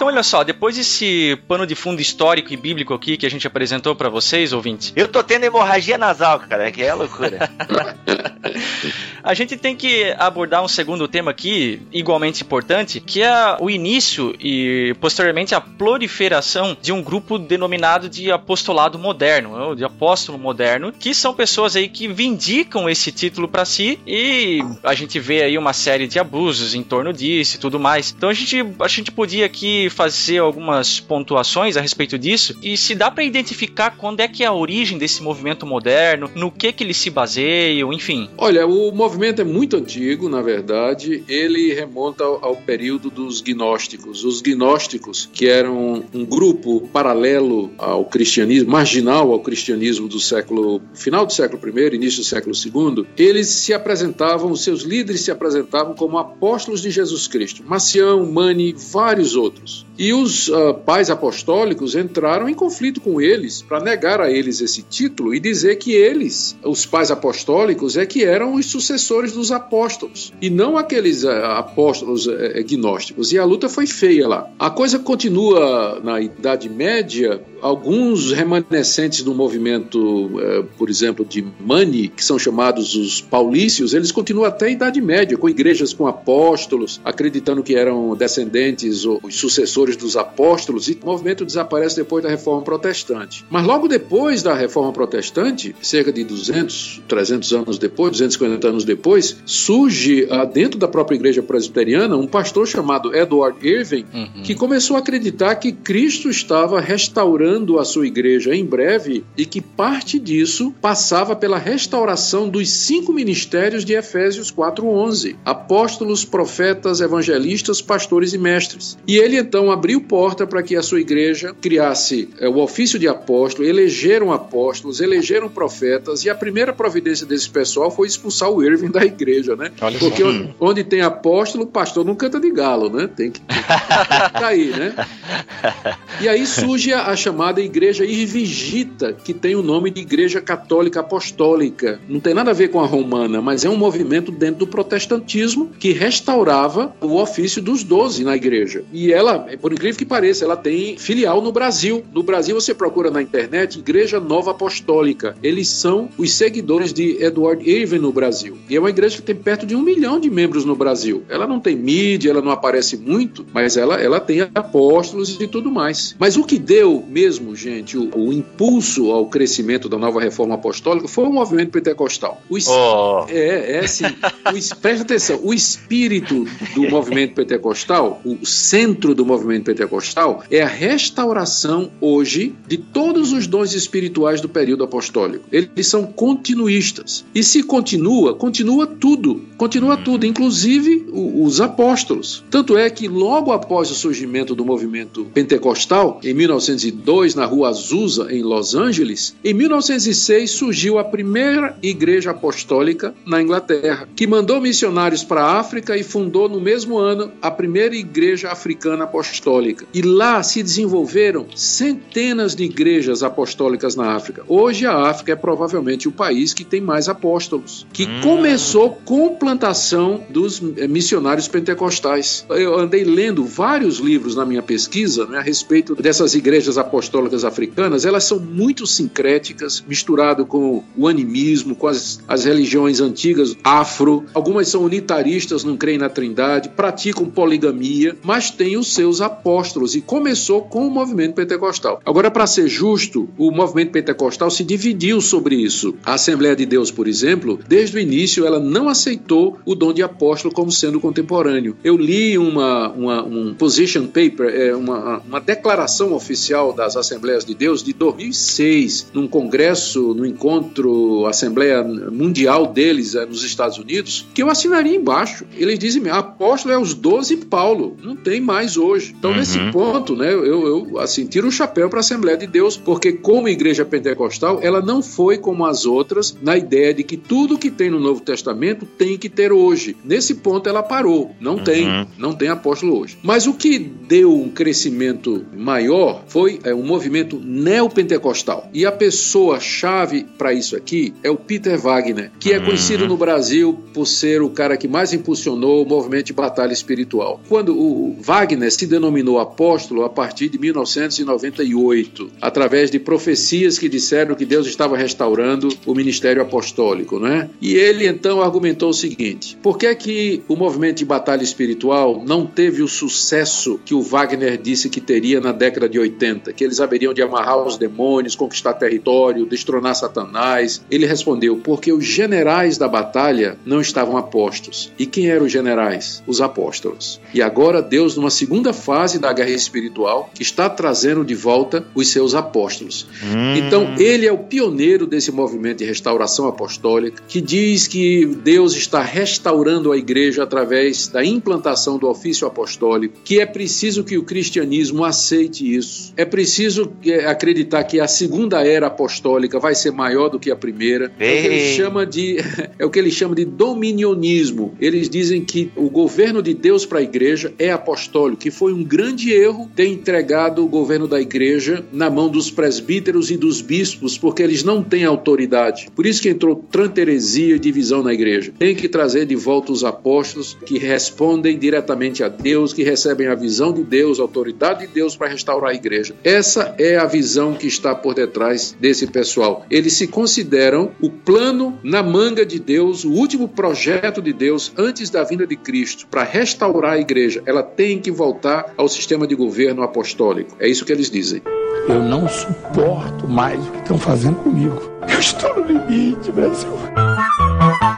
Então, olha só, depois desse pano de fundo histórico e bíblico aqui que a gente apresentou pra vocês, ouvintes, Eu tô tendo hemorragia nasal, cara, que é loucura. [LAUGHS] a gente tem que abordar um segundo tema aqui, igualmente importante, que é o início e posteriormente a proliferação de um grupo denominado de apostolado moderno, ou de apóstolo moderno, que são pessoas aí que vindicam esse título pra si e a gente vê aí uma série de abusos em torno disso e tudo mais. Então a gente, a gente podia aqui fazer algumas pontuações a respeito disso e se dá pra identificar quando é que é a origem desse movimento moderno, no que que eles se baseiam, enfim. Olha, o movimento é muito antigo, na verdade. Ele remonta ao, ao período dos gnósticos. Os gnósticos, que eram um grupo paralelo ao cristianismo, marginal ao cristianismo do século final do século I, início do século II, eles se apresentavam, seus líderes se apresentavam como apóstolos de Jesus Cristo. Macião, Mani, vários outros. E os ah, pais apostólicos entraram em conflito com eles para negar a eles esse título e dizer que eles, os pais apostólicos, é que eram os sucessores dos apóstolos e não aqueles ah, apóstolos eh, gnósticos. E a luta foi feia lá. A coisa continua na Idade Média. Alguns remanescentes do movimento, eh, por exemplo, de Mani, que são chamados os paulícios, eles continuam até a Idade Média, com igrejas com apóstolos, acreditando que eram descendentes ou os sucessores dos apóstolos, e o movimento desaparece depois da Reforma Protestante. Mas logo depois da Reforma Protestante, cerca de 200, 300 anos depois, 250 anos depois, surge ah, dentro da própria igreja presbiteriana um pastor chamado Edward Irving, que começou a acreditar que Cristo estava restaurando a sua igreja em breve e que parte disso passava pela restauração dos cinco ministérios de Efésios 4:11: apóstolos, profetas, evangelistas, pastores e mestres. E ele então abriu porta para que a sua igreja criasse eh, o ofício de apóstolo, elegeram apóstolos, elegeram profetas e a primeira providência desse pessoal foi expulsar o Irving da igreja, né? Olha Porque onde, onde tem apóstolo, o pastor não canta de galo, né? Tem que, tem tá aí, né? [LAUGHS] E aí surge a, a chamada Igreja Irvigita, que tem o nome de Igreja Católica Apostólica. Não tem nada a ver com a romana, mas é um movimento dentro do protestantismo que restaurava o ofício dos doze na igreja. E ela, por incrível que pareça, ela tem filial no Brasil. No Brasil você procura na internet Igreja Nova Apostólica. Eles são os seguidores de Edward Irving no Brasil. E é uma igreja que tem perto de um milhão de membros no Brasil. Ela não tem mídia, ela não aparece muito, mas ela, ela tem apóstolos e tudo mais. Mas o que deu mesmo, gente, o, o impulso ao crescimento da nova reforma apostólica foi o movimento pentecostal. O, oh. É, é assim, o, [LAUGHS] presta atenção, o espírito do movimento pentecostal, o centro do movimento pentecostal, é a restauração hoje de todos os dons espirituais do período apostólico. Eles são continuistas. E se continua, continua tudo. Continua hum. tudo, inclusive os apóstolos. Tanto é que logo após o surgimento do movimento pentecostal, em 1902, na rua Azusa, em Los Angeles, em 1906 surgiu a primeira igreja apostólica na Inglaterra, que mandou missionários para a África e fundou no mesmo ano a primeira igreja africana apostólica. E lá se desenvolveram centenas de igrejas apostólicas na África. Hoje a África é provavelmente o país que tem mais apóstolos, que hum. começou com plantação dos eh, missionários pentecostais. Eu andei lendo vários livros na minha pesquisa né, a respeito dessas igrejas apostólicas africanas. Elas são muito sincréticas, misturado com o animismo, com as, as religiões antigas afro. Algumas são unitaristas, não creem na trindade, praticam poligamia, mas têm os seus apóstolos e começou com o movimento pentecostal. Agora, para ser justo, o movimento pentecostal se dividiu sobre isso. A Assembleia de Deus, por exemplo, desde o início ela não aceitou o dom de apóstolo como sendo contemporâneo. Eu li uma, uma um position paper, é, uma, uma declaração oficial das Assembleias de Deus de 2006, num congresso, no encontro Assembleia Mundial deles é, nos Estados Unidos, que eu assinaria embaixo. Eles dizem: apóstolo é os 12 Paulo, não tem mais hoje. Então, uhum. nesse ponto, né, eu, eu assim, tiro o chapéu para a Assembleia de Deus, porque, como igreja pentecostal, ela não foi como as outras na ideia de que tudo que tem no Novo Testamento tem que ter hoje. Nesse ponto, ela parou. Não uhum. tem, não tem apóstolo hoje. Mas o que deu um crescimento maior foi é, um movimento neopentecostal. E a pessoa-chave para isso aqui é o Peter Wagner, que é uhum. conhecido no Brasil por ser o cara que mais impulsionou o movimento de batalha espiritual. Quando o Wagner se denominou apóstolo a partir de 1998, através de profecias que disseram que Deus estava restaurando o ministério apostólico, né? E ele então argumentou o seguinte: por que é que o movimento de batalha espiritual não teve o sucesso que o Wagner disse que teria na década de 80, que eles haveriam de amarrar os demônios, conquistar território, destronar Satanás? Ele respondeu: porque os generais da batalha não estavam apostos. E quem eram os generais? Os apóstolos. E agora Deus, numa segunda fase da guerra espiritual, está trazendo de volta os seus apóstolos. Hum. Então, ele é o pioneiro desse movimento de restauração apostólica, que diz que Deus está restaurando a igreja através da implantação do ofício apostólico, que é preciso que o cristianismo aceite isso. É preciso é, acreditar que a segunda era apostólica vai ser maior do que a primeira. É o que ele chama de [LAUGHS] é o que ele chama de dominionismo. Eles dizem que o governo de Deus para a igreja é apostólico, que foi um grande erro ter entregado o governo da igreja na mão dos presbíteros e dos bispos, porque eles não têm autoridade. Por isso que entrou tranteresia e divisão na igreja. Tem que trazer de volta os apóstolos que respondem diretamente a Deus, que recebem a visão de Deus, a autoridade de Deus para restaurar a igreja. Essa é a visão que está por detrás desse pessoal. Eles se consideram o plano na manga de Deus, o último projeto de Deus antes da vinda de Cristo para restaurar a igreja. Ela tem que voltar ao sistema de governo apostólico. É isso que eles dizem. Eu não suporto mais o que estão fazendo comigo. Eu estou no limite, Brasil.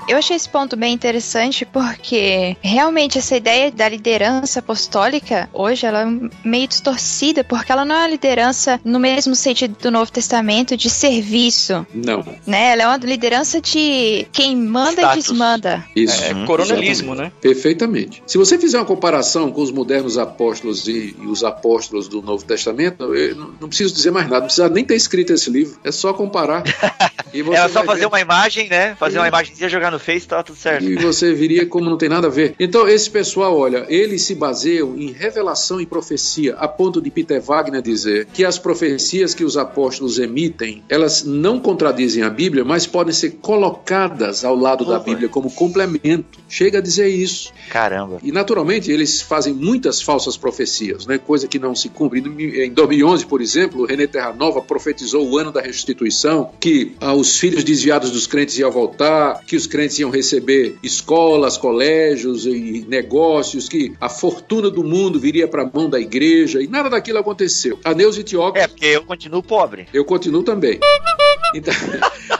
Eu achei esse ponto bem interessante porque realmente essa ideia da liderança apostólica hoje ela é meio distorcida porque ela não é uma liderança no mesmo sentido do Novo Testamento de serviço. Não. Né? Ela é uma liderança de quem manda Status. e desmanda. Isso. É, coronelismo, né? Perfeitamente. Se você fizer uma comparação com os modernos apóstolos e, e os apóstolos do Novo Testamento, eu não, não preciso dizer mais nada, não precisa nem ter escrito esse livro, é só comparar. [LAUGHS] é só fazer ver. uma imagem, né? Fazer uma imagenzinha jogar no Face, tava tudo certo. E você viria como não tem nada a ver. Então, esse pessoal, olha, eles se baseiam em revelação e profecia, a ponto de Peter Wagner dizer que as profecias que os apóstolos emitem, elas não contradizem a Bíblia, mas podem ser colocadas ao lado da Bíblia como complemento. Chega a dizer isso. Caramba. E naturalmente eles fazem muitas falsas profecias, né? coisa que não se cumpre. Em 2011, por exemplo, o René Terranova profetizou o ano da restituição, que ah, os filhos desviados dos crentes iam voltar, que os crentes iam receber escolas, colégios e negócios, que a fortuna do mundo viria para a mão da igreja, e nada daquilo aconteceu. A Neuza Tioca. É, porque eu continuo pobre. Eu continuo também. Então,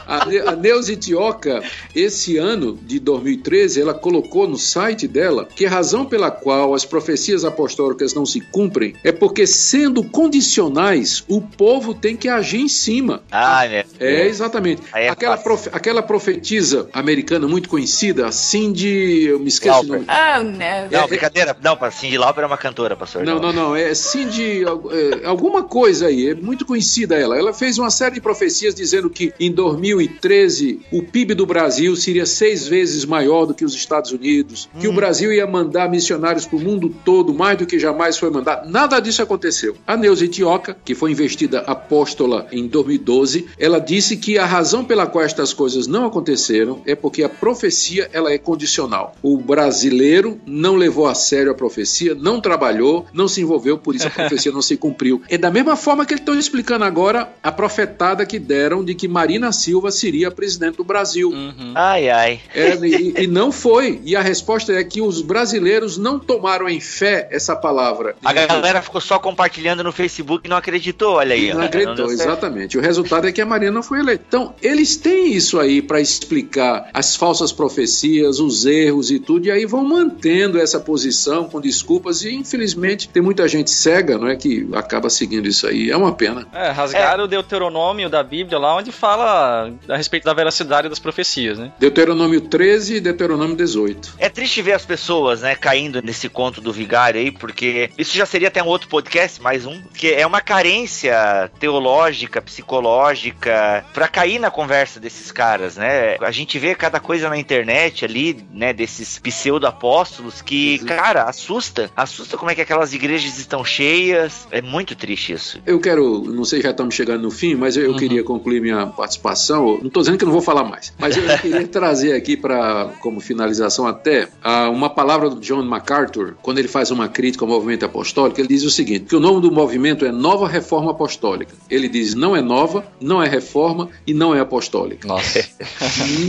a, Ne- a Neuza Tioca, esse ano de 2013, ela colocou no site dela que a razão pela qual as profecias apostólicas não se cumprem é porque, sendo condicionais, o povo tem que agir em cima. Ah, né? É, exatamente. É aquela, profe- aquela profetisa americana muito conhecida, a Cindy. Eu me esqueci o Lauper. nome. Oh, no. Não, brincadeira. Não, Cindy Lauper é uma cantora, pastor. Não, não, não. É Cindy. é, alguma coisa aí. É muito conhecida ela. Ela fez uma série de profecias dizendo que em 2013 o PIB do Brasil seria seis vezes maior do que os Estados Unidos, que o Brasil ia mandar missionários para o mundo todo, mais do que jamais foi mandado. Nada disso aconteceu. A Neuza Itioca, que foi investida apóstola em 2012, ela disse que a razão pela qual estas coisas não aconteceram é porque a profecia ela é condicional. O brasileiro não levou a sério a profecia, não trabalhou, não se envolveu, por isso a [LAUGHS] profecia não se cumpriu. É da mesma forma que eles estão explicando agora a profetada que deram de que Marina Silva seria presidente do Brasil. Uhum. Ai, ai. É, e, e não [LAUGHS] foi. E a resposta é que os brasileiros não tomaram em fé essa palavra. A galera ficou só compartilhando no Facebook e não acreditou, olha aí. Não acreditou, deu certo. exatamente. O resultado é que a Marina não foi eleita. Então, eles têm isso aí para explicar as falsas profecias, os erros e tudo, e aí vão mantendo essa posição com desculpas, e infelizmente tem muita gente cega, não é, que acaba seguindo isso aí. É uma pena. É, rasgaram o Deuteronômio da Bíblia lá onde fala a respeito da veracidade das profecias, né? Deuteronômio 13 e Deuteronômio 18. É triste ver as pessoas, né, caindo nesse conto do vigário aí, porque isso já seria até um outro podcast, mais um, que é uma carência teológica, psicológica, pra cair na conversa desses caras, né? A gente vê cada coisa na internet ali, né, desses pseudo-apóstolos que, Uhum. cara, assusta. Assusta como é que aquelas igrejas estão cheias. É muito triste isso. Eu quero, não sei, já estamos chegando no fim, mas eu, eu queria concluir minha participação. Não estou dizendo que eu não vou falar mais, mas eu queria [LAUGHS] trazer aqui para, como finalização até, uma palavra do John MacArthur, quando ele faz uma crítica ao movimento apostólico, ele diz o seguinte: que o nome do movimento é Nova Reforma Apostólica. Ele diz não é nova, não é reforma e não é apostólica. Nossa. [LAUGHS]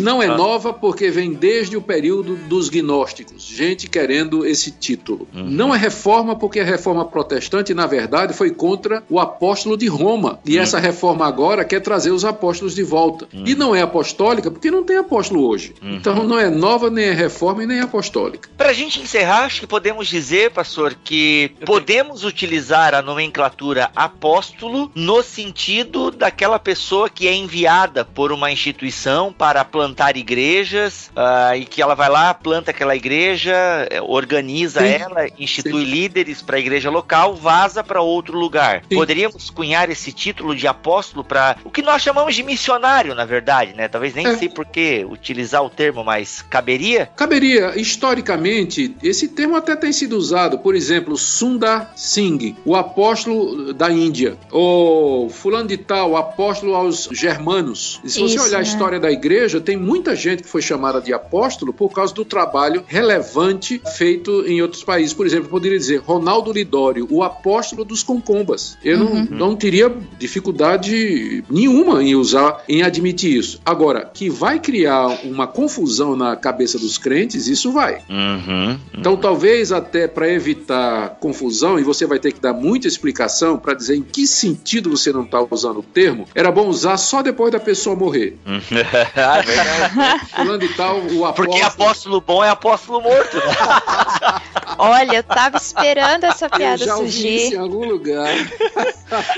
Não é nova porque vem desde o período dos gnósticos, gente querendo esse título. Não é reforma porque a reforma protestante, na verdade, foi contra o apóstolo de Roma. E essa reforma agora quer trazer os apóstolos de volta. E não é apostólica porque não tem apóstolo hoje. Então não é nova, nem é reforma e nem é apostólica. Pra gente encerrar, acho que podemos dizer, pastor, que podemos utilizar a nomenclatura apóstolo no sentido daquela pessoa que é enviada por uma instituição para plantar igrejas ah, e que ela vai lá, planta aquela igreja, eh, organiza Sim. ela, institui líderes para a igreja local, vaza para outro lugar. Sim. Poderíamos cunhar esse título de apóstolo para o que nós chamamos de missionário, na verdade, né? Talvez nem É. sei por que utilizar o termo, mas caberia? Caberia, historicamente, esse termo até tem sido usado, por exemplo, Sundar Singh, o apóstolo da Índia, ou fulano de tal, o apóstolo aos germanos. E se você Isso, olhar a né? história da igreja, tem muita gente que foi chamada de apóstolo por causa do trabalho relevante feito em outros países. Por exemplo, eu poderia dizer Ronaldo Lidório, o apóstolo dos concombas. Eu não, não teria dificuldade nenhuma em usar, em admitir isso. Agora, que vai criar uma confusão na cabeça dos crentes, isso vai. Uhum. Então, talvez até para evitar confusão, e você vai ter que dar muita explicação para dizer em que sentido você não está usando o termo, era bom usar só depois da pessoa morrer. [LAUGHS] Verdade. [LAUGHS] Fulano de tal, o apóstolo. Porque apóstolo bom é apóstolo morto. [LAUGHS] Olha, eu tava esperando essa Eu piada já ouvi isso surgir. em algum lugar.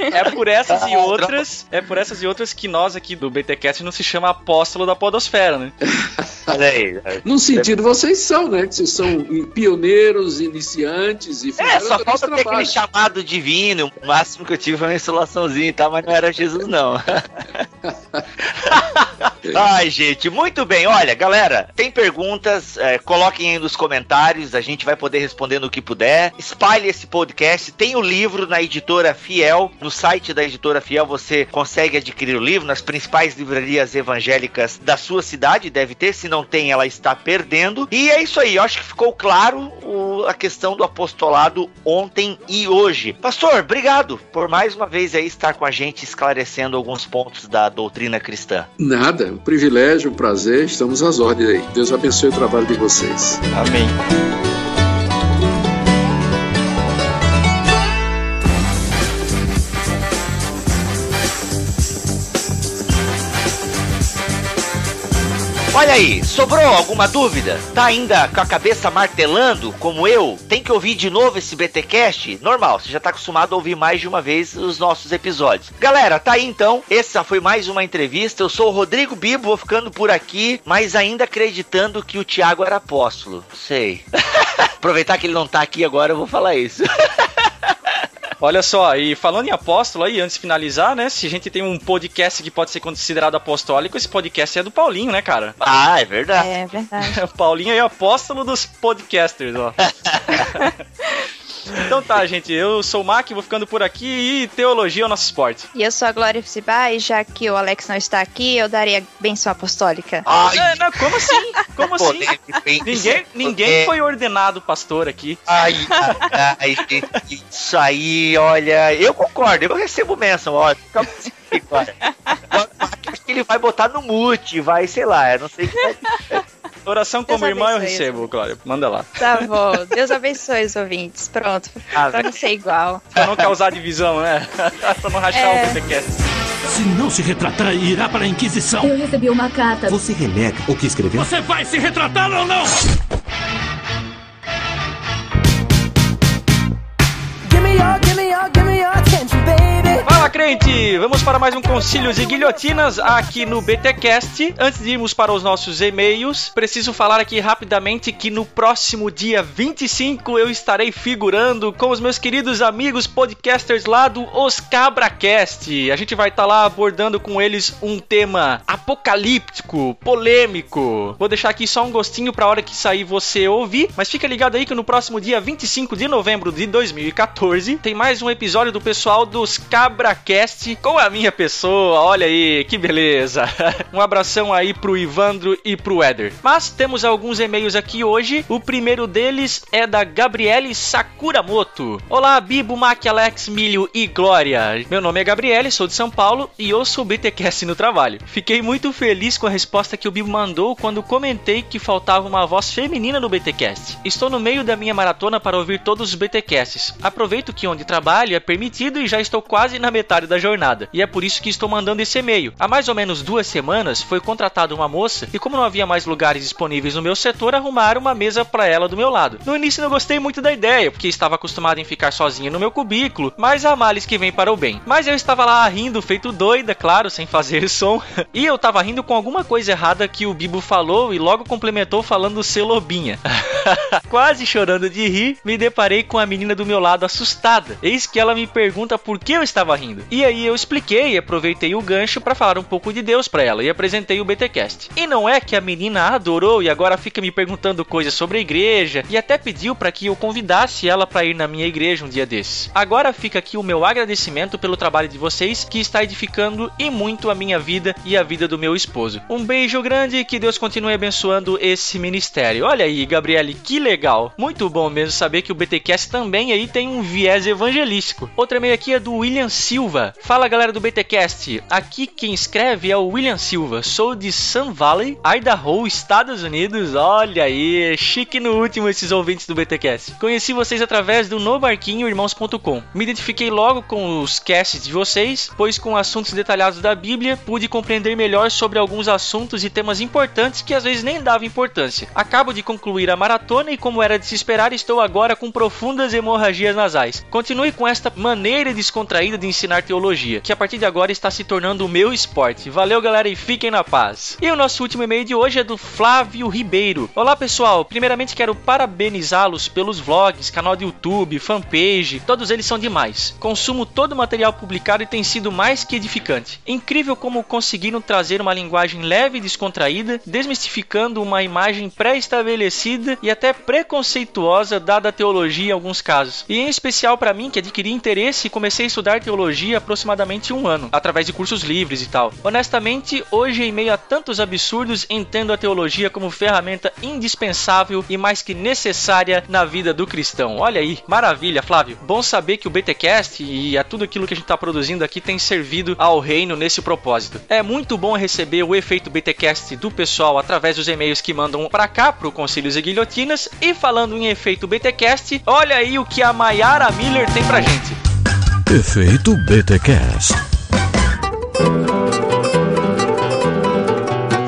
É por essas Ah, e outras, é por essas e outras que nós aqui do BTcast não se chama apóstolo da podosfera, né? [LAUGHS] Olha aí. Num sentido, vocês são, né? Que vocês são pioneiros, iniciantes e É, só falta ter aquele chamado divino. O máximo que eu tive foi uma insolaçãozinha e tal, mas não era Jesus, não. [LAUGHS] Ai, gente, muito bem. Olha, galera, tem perguntas, é, coloquem aí nos comentários, a gente vai poder responder no que puder. Espalhe esse podcast, tem o livro na editora Fiel, no site da editora Fiel você consegue adquirir o livro nas principais livrarias evangélicas da sua cidade, deve ter, se não tem, ela está perdendo. E é isso aí, eu acho que ficou claro o, a questão do apostolado ontem e hoje. Pastor, obrigado por mais uma vez aí estar com a gente esclarecendo alguns pontos da doutrina cristã. Nada, um privilégio, um prazer, estamos às ordens aí. Deus abençoe o trabalho de vocês. Amém. Olha aí, sobrou alguma dúvida? Tá ainda com a cabeça martelando, como eu? Tem que ouvir de novo esse BTcast? Normal, você já tá acostumado a ouvir mais de uma vez os nossos episódios. Galera, tá aí então. Essa foi mais uma entrevista. Eu sou o Rodrigo Bibo, vou ficando por aqui, mas ainda acreditando que o Tiago era apóstolo. Sei. [LAUGHS] Aproveitar que ele não tá aqui agora, eu vou falar isso. [LAUGHS] Olha só, e falando em apóstolo aí, antes de finalizar, né? Se a gente tem um podcast que pode ser considerado apostólico, esse podcast é do Paulinho, né, cara? Ah, é verdade. É verdade. O [LAUGHS] Paulinho é apóstolo dos podcasters, ó. [LAUGHS] Então tá, gente, eu sou o Mac, vou ficando por aqui e teologia é o nosso esporte. E eu sou a Glória Fcibá e já que o Alex não está aqui, eu daria benção apostólica. Ai, É, não, como assim? Como assim? Ninguém, ninguém foi ordenado pastor aqui. Ai, ai, gente, isso aí, olha, eu concordo, eu recebo bênção, ó. fica assim. Agora, Acho que ele vai botar no mute, vai, sei lá, eu não sei o que vai. Oração como Deus irmã eu recebo, Glória. Manda lá. Tá bom. Deus abençoe os ouvintes. Pronto. Ah, pra não ser igual. Pra não causar divisão, né? [LAUGHS] pra não rachar É. o BTcast. Se não se retratar, irá para a Inquisição. Eu recebi uma carta. Você renega o que escreveu? Você vai se retratar ou não? Fala, crente! Vamos para mais um Concílios e Guilhotinas aqui no BTcast. Antes de irmos para os nossos e-mails, preciso falar aqui rapidamente que no próximo dia 25 eu estarei figurando com os meus queridos amigos podcasters lá do Os CabraCast. A gente vai estar lá abordando com eles um tema apocalíptico, polêmico. Vou deixar aqui só um gostinho para a hora que sair você ouvir, mas fica ligado aí que no próximo dia 25 de novembro de 2014 tem mais um episódio do pessoal dos CabraCast com a minha pessoa. Olha aí, que beleza. [LAUGHS] Um abração aí pro Ivandro e pro Éder. Mas temos alguns e-mails aqui hoje. O primeiro deles é da Gabriele Sakuramoto. Olá, Bibo, Mac, Alex, Milho e Glória. Meu nome é Gabriele, sou de São Paulo e ouço o BTcast no trabalho. Fiquei muito feliz com a resposta que o Bibo mandou quando comentei que faltava uma voz feminina no BTcast. Estou no meio da minha maratona para ouvir todos os BTcasts. Aproveito que onde trabalho é permitido e já estou quase na metade da jornada. E é por isso que estou mandando esse e-mail. Há mais ou menos duas semanas foi contratada uma moça e como não havia mais lugares disponíveis no meu setor, arrumaram uma mesa para ela do meu lado. No início não gostei muito da ideia, porque estava acostumado em ficar sozinha no meu cubículo, mas há males que vem para o bem. Mas eu estava lá rindo, feito doida, claro, sem fazer som. [LAUGHS] e eu tava rindo com alguma coisa errada que o Bibo falou e logo complementou falando ser lobinha. [LAUGHS] Quase chorando de rir, me deparei com a menina do meu lado assustada. Que ela me pergunta por que eu estava rindo. E aí eu expliquei aproveitei o gancho para falar um pouco de Deus para ela e apresentei o BTcast. E não é que a menina adorou e agora fica me perguntando coisas sobre a igreja e até pediu para que eu convidasse ela para ir na minha igreja um dia desses. Agora fica aqui o meu agradecimento pelo trabalho de vocês que está edificando e muito a minha vida e a vida do meu esposo. Um beijo grande e que Deus continue abençoando esse ministério. Olha aí, Gabriele, que legal. Muito bom mesmo saber que o BTcast também aí tem um viés Outra e-mail aqui é do William Silva. Fala galera do BTcast. Aqui quem escreve é o William Silva. Sou de Sun Valley, Idaho, Estados Unidos. Olha aí, chique no último esses ouvintes do BTcast. Conheci vocês através do nobarquinhoirmãos.com. Me identifiquei logo com os casts de vocês, pois com assuntos detalhados da Bíblia pude compreender melhor sobre alguns assuntos e temas importantes que às vezes nem dava importância. Acabo de concluir a maratona e como era de se esperar, estou agora com profundas hemorragias nasais. Continue com esta maneira descontraída de ensinar teologia, que a partir de agora está se tornando o meu esporte. Valeu, galera, e fiquem na paz. E o nosso último e-mail de hoje é do Flávio Ribeiro. Olá, pessoal. Primeiramente quero parabenizá-los pelos vlogs, canal de YouTube, fanpage, todos eles são demais. Consumo todo o material publicado e tem sido mais que edificante. Incrível como conseguiram trazer uma linguagem leve e descontraída, desmistificando uma imagem pré-estabelecida e até preconceituosa dada a teologia em alguns casos. E em especial para mim, que adquiri interesse e comecei a estudar teologia aproximadamente um ano, através de cursos livres e tal. Honestamente, hoje, em meio a tantos absurdos, entendo a teologia como ferramenta indispensável e mais que necessária na vida do cristão. Olha aí, maravilha, Flávio. Bom saber que o BTcast e a tudo aquilo que a gente está produzindo aqui tem servido ao reino nesse propósito. É muito bom receber o efeito BTcast do pessoal através dos e-mails que mandam para cá pro Concílios e Guilhotinas e falando em efeito BTcast, olha aí o que a Mayara Miller tem pra gente. Efeito BTCast.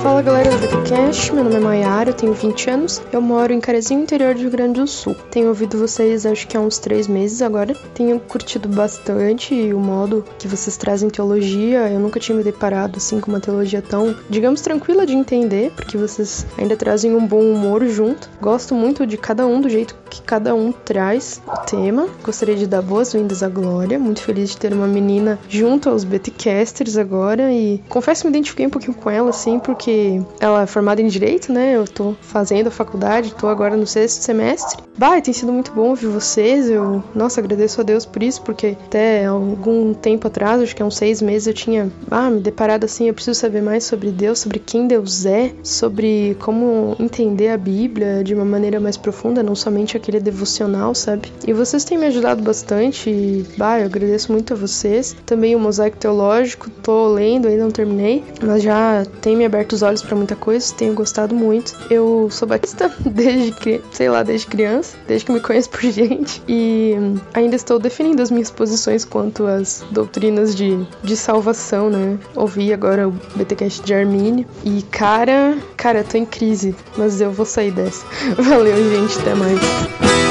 Fala galera do VTCast, meu nome é Maiara, eu tenho 20 anos, eu moro em Carezinho, interior do Rio Grande do Sul. Tenho ouvido vocês acho que há uns 3 meses agora, tenho curtido bastante o modo que vocês trazem teologia, eu nunca tinha me deparado assim com uma teologia tão, digamos, tranquila de entender, porque vocês ainda trazem um bom humor junto. Gosto muito de cada um, do jeito que cada um traz o tema. Gostaria de dar boas-vindas à Glória, muito feliz de ter uma menina junto aos BTcasters agora e confesso que me identifiquei um pouquinho com ela assim, porque ela é formada em Direito, né? Eu tô fazendo a faculdade, tô agora no sexto semestre. Bah, tem sido muito bom ouvir vocês. Eu, nossa, agradeço a Deus por isso, porque até algum tempo atrás, acho que há uns seis meses, eu tinha ah, me deparado assim. Eu preciso saber mais sobre Deus, sobre quem Deus é, sobre como entender a Bíblia de uma maneira mais profunda, não somente aquele devocional, sabe? E vocês têm me ajudado bastante. E, bah, eu agradeço muito a vocês. Também o Mosaico Teológico, tô lendo, ainda não terminei, mas já tem me aberto os olhos para muita coisa, tenho gostado muito. Eu sou batista [LAUGHS] desde, sei lá, desde criança, desde que me conheço por gente, e ainda estou definindo as minhas posições quanto às doutrinas de, de salvação, né? Ouvi agora o BTcast de Armínio, e cara, cara, tô em crise, mas eu vou sair dessa. [LAUGHS] Valeu, gente, até mais.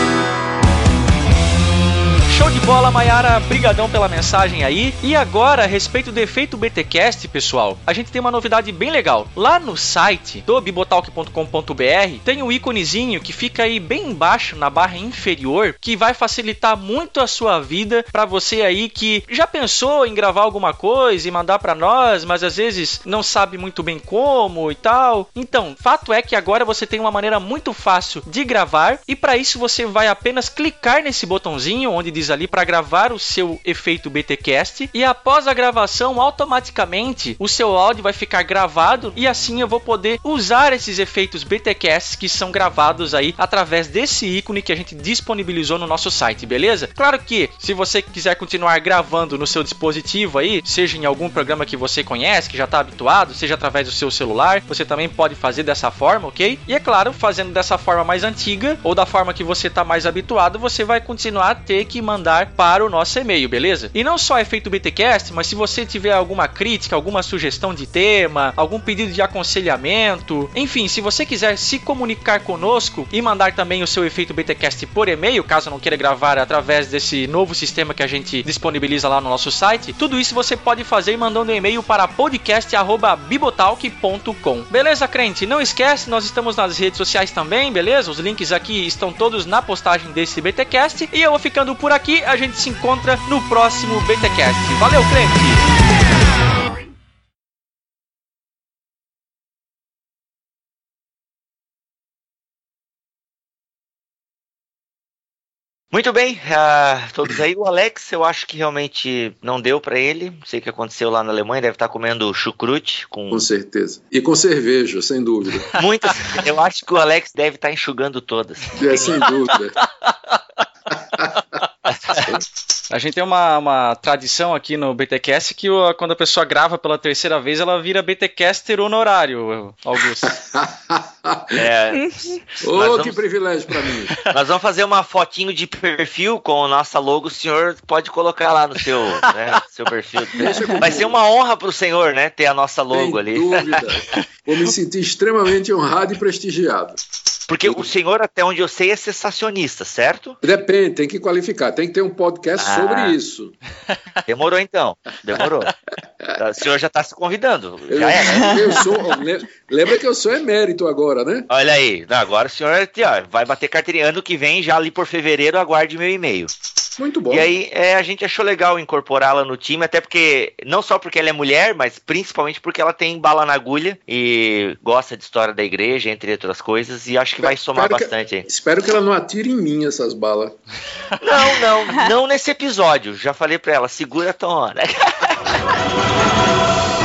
Show de bola, Mayara. Brigadão pela mensagem aí. E agora, a respeito do efeito BTcast, pessoal, a gente tem uma novidade bem legal. Lá no site do bibotalk.com.br tem um íconezinho que fica aí bem embaixo na barra inferior, que vai facilitar muito a sua vida para você aí que já pensou em gravar alguma coisa e mandar para nós, mas às vezes não sabe muito bem como e tal. Então, fato é que agora você tem uma maneira muito fácil de gravar e para isso você vai apenas clicar nesse botãozinho onde diz ali para gravar o seu efeito BTcast e após a gravação automaticamente o seu áudio vai ficar gravado e assim eu vou poder usar esses efeitos BTcasts que são gravados aí através desse ícone que a gente disponibilizou no nosso site, beleza? Claro que se você quiser continuar gravando no seu dispositivo aí, seja em algum programa que você conhece, que já está habituado, seja através do seu celular, você também pode fazer dessa forma, ok? E é claro, fazendo dessa forma mais antiga ou da forma que você está mais habituado, você vai continuar a ter que mandar para o nosso e-mail, beleza? E não só efeito BTcast, mas se você tiver alguma crítica, alguma sugestão de tema, algum pedido de aconselhamento, enfim, se você quiser se comunicar conosco e mandar também o seu efeito BTcast por e-mail, caso não queira gravar através desse novo sistema que a gente disponibiliza lá no nosso site, tudo isso você pode fazer mandando um e-mail para podcast@bibotalk.com. Beleza, crente? Não esquece, nós estamos nas redes sociais também, beleza? Os links aqui estão todos na postagem desse BTcast e eu vou ficando por aqui aqui. A gente se encontra no próximo BTcast. Valeu, crente! Muito bem, uh, todos aí. O Alex, eu acho que realmente não deu para ele. Não sei o que aconteceu lá na Alemanha, deve estar comendo chucrute com. Com certeza. E com cerveja, sem dúvida. Muitas. Eu acho que o Alex deve estar enxugando todas. É, sem dúvida. [LAUGHS] [LAUGHS] A gente tem uma, uma tradição aqui no BTcast que quando a pessoa grava pela terceira vez, ela vira BTcaster honorário, Augusto. [LAUGHS] é. Oh, vamos, que privilégio para mim. Nós vamos fazer uma fotinho de perfil com o nosso logo, o senhor pode colocar lá no seu, né, seu perfil. [LAUGHS] Vai ser uma honra para o senhor, né, ter a nossa logo Sem ali. dúvida. Vou me sentir extremamente honrado e prestigiado. Porque o senhor, até onde eu sei, é sensacionista, certo? Depende, tem que qualificar. Tem que ter um podcast Ah. sobre isso. [LAUGHS] Demorou então. Demorou. [LAUGHS] o senhor já tá se convidando. Eu, Já é, né? eu sou, le- lembra que eu sou emérito agora, né? Olha aí, agora o senhor ó, vai bater carteirinha. Ano que vem, já ali por fevereiro, aguarde meu e-mail. Muito bom. E aí, é, a gente achou legal incorporá-la no time, até porque, não só porque ela é mulher, mas principalmente porque ela tem bala na agulha e gosta de história da igreja, entre outras coisas, e acho que vai somar Espero que- bastante aí. Espero que ela não atire em mim essas balas. [LAUGHS] Não, não, não nesse episódio. Já falei pra ela, segura a tona. [LAUGHS]